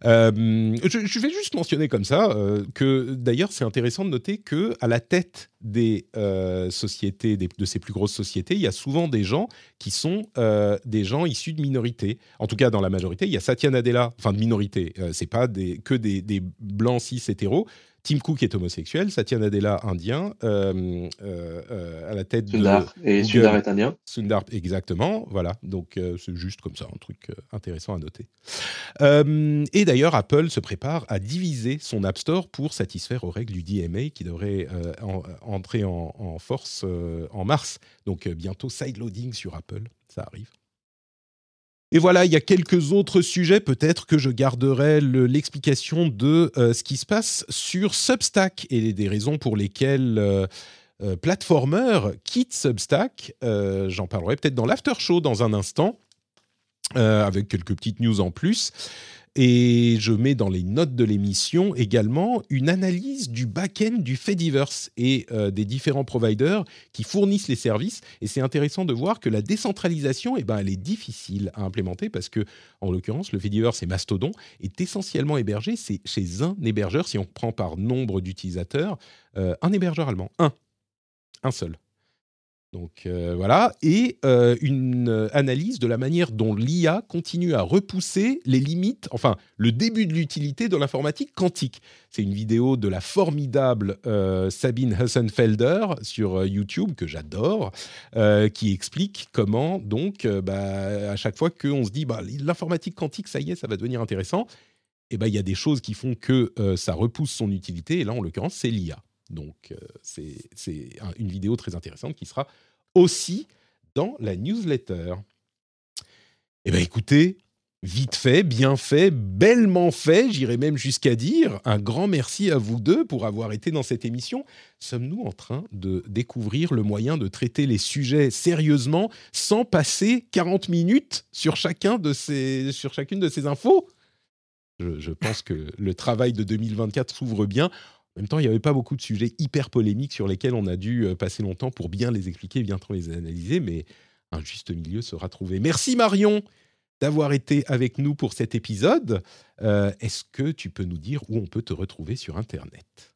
Euh, je, vais juste mentionner comme ça euh, que d'ailleurs c'est intéressant de noter que à la tête des sociétés, de ces plus grosses sociétés, il y a souvent des gens qui sont des gens issus de minorités. En tout cas, dans la majorité, il y a Satya Nadella, enfin de minorité. c'est pas que des, des blancs cis hétéros. Tim Cook est homosexuel, Satya Nadella indien, euh, euh, euh, à la tête Sundar, de et Sundar est indien. Sundar, exactement, voilà. Donc c'est juste comme ça, un truc intéressant à noter. et d'ailleurs, Apple se prépare à diviser son App Store pour satisfaire aux règles du DMA qui devrait entrer en, en force en mars. Donc bientôt sideloading sur Apple, ça arrive. Et voilà, il y a quelques autres sujets, peut-être que je garderai l'explication de euh, ce qui se passe sur Substack et des raisons pour lesquelles euh, euh, Platformer quitte Substack. J'en parlerai peut-être dans l'after show dans un instant, avec quelques petites news en plus. Et je mets dans les notes de l'émission également une analyse du back-end du Fediverse et euh, des différents providers qui fournissent les services. Et c'est intéressant de voir que la décentralisation, eh ben, elle est difficile à implémenter parce que, en l'occurrence, le Fediverse et Mastodon est essentiellement hébergé c'est chez un hébergeur, si on prend par nombre d'utilisateurs, euh, un hébergeur allemand, un, un seul. Donc euh, voilà, et euh, une analyse de la manière dont l'IA continue à repousser les limites, enfin le début de l'utilité de l'informatique quantique. C'est une vidéo de la formidable euh, Sabine Hussenfelder sur YouTube que j'adore, qui explique comment donc bah, à chaque fois qu'on se dit bah, l'informatique quantique, ça y est, ça va devenir intéressant, et ben il y a des choses qui font que ça repousse son utilité, et là en l'occurrence c'est l'IA. Donc, euh, c'est une vidéo très intéressante qui sera aussi dans la newsletter. Eh bien, écoutez, vite fait, bien fait, bellement fait, j'irai même jusqu'à dire un grand merci à vous deux pour avoir été dans cette émission. Sommes-nous en train de découvrir le moyen de traiter les sujets sérieusement sans passer 40 minutes sur, chacun de ces, sur chacune de ces infos? Je pense que le travail de 2024 s'ouvre bien. En même temps, il n'y avait pas beaucoup de sujets hyper polémiques sur lesquels on a dû euh, passer longtemps pour bien les expliquer, bien les analyser, mais un juste milieu sera trouvé. Merci Marion d'avoir été avec nous pour cet épisode. Euh, est-ce que tu peux nous dire où on peut te retrouver sur Internet?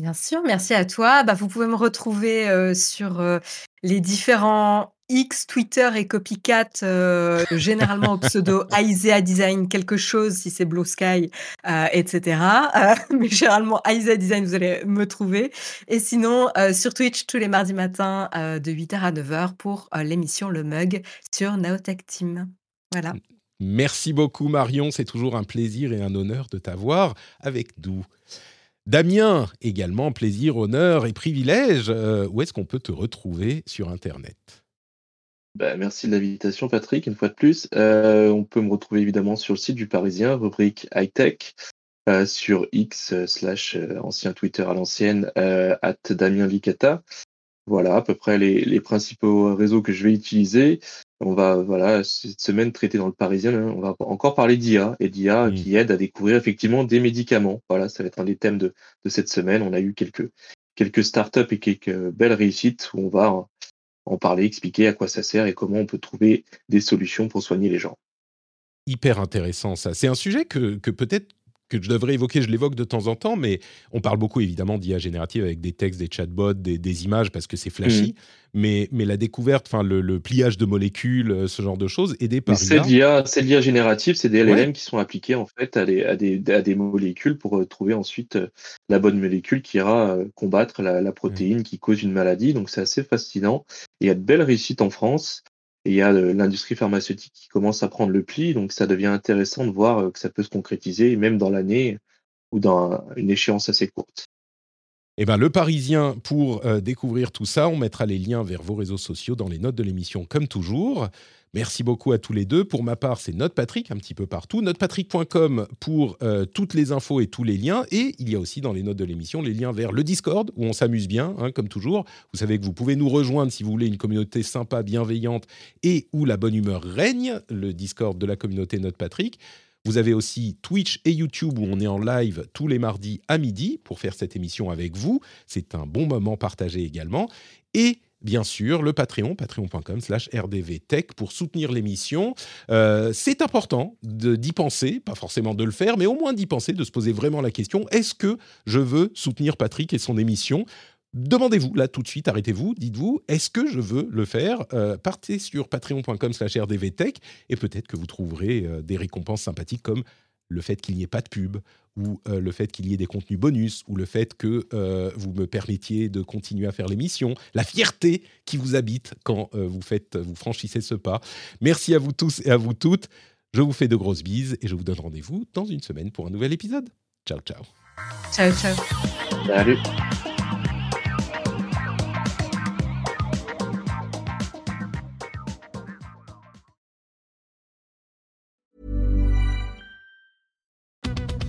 Bien sûr, merci à toi. Bah, vous pouvez me retrouver euh, sur les différents X, Twitter et Copycat, euh, généralement au pseudo Aisea Design quelque chose, si c'est Blue Sky, euh, etc. Euh, mais généralement Aisea Design, vous allez me trouver. Et sinon, sur Twitch, tous les mardis matins, de 8h à 9h pour l'émission Le Mug sur Naotech Team. Voilà. Merci beaucoup Marion, c'est toujours un plaisir et un honneur de t'avoir avec nous. Damien, également plaisir, honneur et privilège. où est-ce qu'on peut te retrouver sur Internet? Bah, merci de l'invitation, Patrick, une fois de plus. Euh, on peut me retrouver évidemment sur le site du Parisien, rubrique high-tech, euh, sur X euh, slash ancien Twitter à l'ancienne, at Damien Licata. Voilà, à peu près les, les, principaux réseaux que je vais utiliser. On va, voilà, cette semaine traiter dans le Parisien, hein, on va encore parler d'IA et d'IA mmh. qui aide à découvrir effectivement des médicaments. Voilà, ça va être un des thèmes de, de cette semaine. On a eu quelques, quelques startups et quelques belles réussites où on va en parler, expliquer à quoi ça sert et comment on peut trouver des solutions pour soigner les gens. Hyper intéressant ça. C'est un sujet que, que peut-être que je devrais évoquer, je l'évoque de temps en temps, mais on parle beaucoup évidemment d'IA générative avec des textes, des chatbots, des, images parce que c'est flashy. Mmh. Mais, mais la découverte, enfin le, pliage de molécules, euh, ce genre de choses, aidé par C'est l'IA, c'est l'IA générative, c'est des LLM qui sont appliqués en fait à des, à des, à des molécules pour euh, trouver ensuite euh, la bonne molécule qui ira combattre la, la protéine mmh. qui cause une maladie. Donc c'est assez fascinant. il y a de belles réussites en France il y a l'industrie pharmaceutique qui commence à prendre le pli, donc ça devient intéressant de voir euh, que ça peut se concrétiser, même dans l'année ou dans une échéance assez courte. Eh ben, le Parisien, pour euh, découvrir tout ça, on mettra les liens vers vos réseaux sociaux dans les notes de l'émission, comme toujours. Merci beaucoup à tous les deux. Pour ma part, c'est NotePatrick un petit peu partout. Notepatrick.com pour euh, toutes les infos et tous les liens. Et il y a aussi dans les notes de l'émission les liens vers le Discord où on s'amuse bien, hein, comme toujours. Vous savez que vous pouvez nous rejoindre si vous voulez une communauté sympa, bienveillante et où la bonne humeur règne. Le Discord de la communauté NotePatrick. Vous avez aussi Twitch et YouTube où on est en live tous les mardis à midi pour faire cette émission avec vous. C'est un bon moment partagé également. Et bien sûr, le Patreon, patreon.com slash rdvtech pour soutenir l'émission. Euh, c'est important d'y penser, pas forcément de le faire, mais au moins d'y penser, de se poser vraiment la question, est-ce que je veux soutenir Patrick et son émission? Demandez-vous là tout de suite, arrêtez-vous, dites-vous, est-ce que je veux le faire euh, Partez sur patreon.com slash rdvtech et peut-être que vous trouverez euh, des récompenses sympathiques comme le fait qu'il n'y ait pas de pub, ou euh, le fait qu'il y ait des contenus bonus, ou le fait que euh, vous me permettiez de continuer à faire l'émission, la fierté qui vous habite quand euh, vous, faites, vous franchissez ce pas. Merci à vous tous et à vous toutes. Je vous fais de grosses bises et je vous donne rendez-vous dans une semaine pour un nouvel épisode. Ciao, ciao. Ciao, ciao. Salut.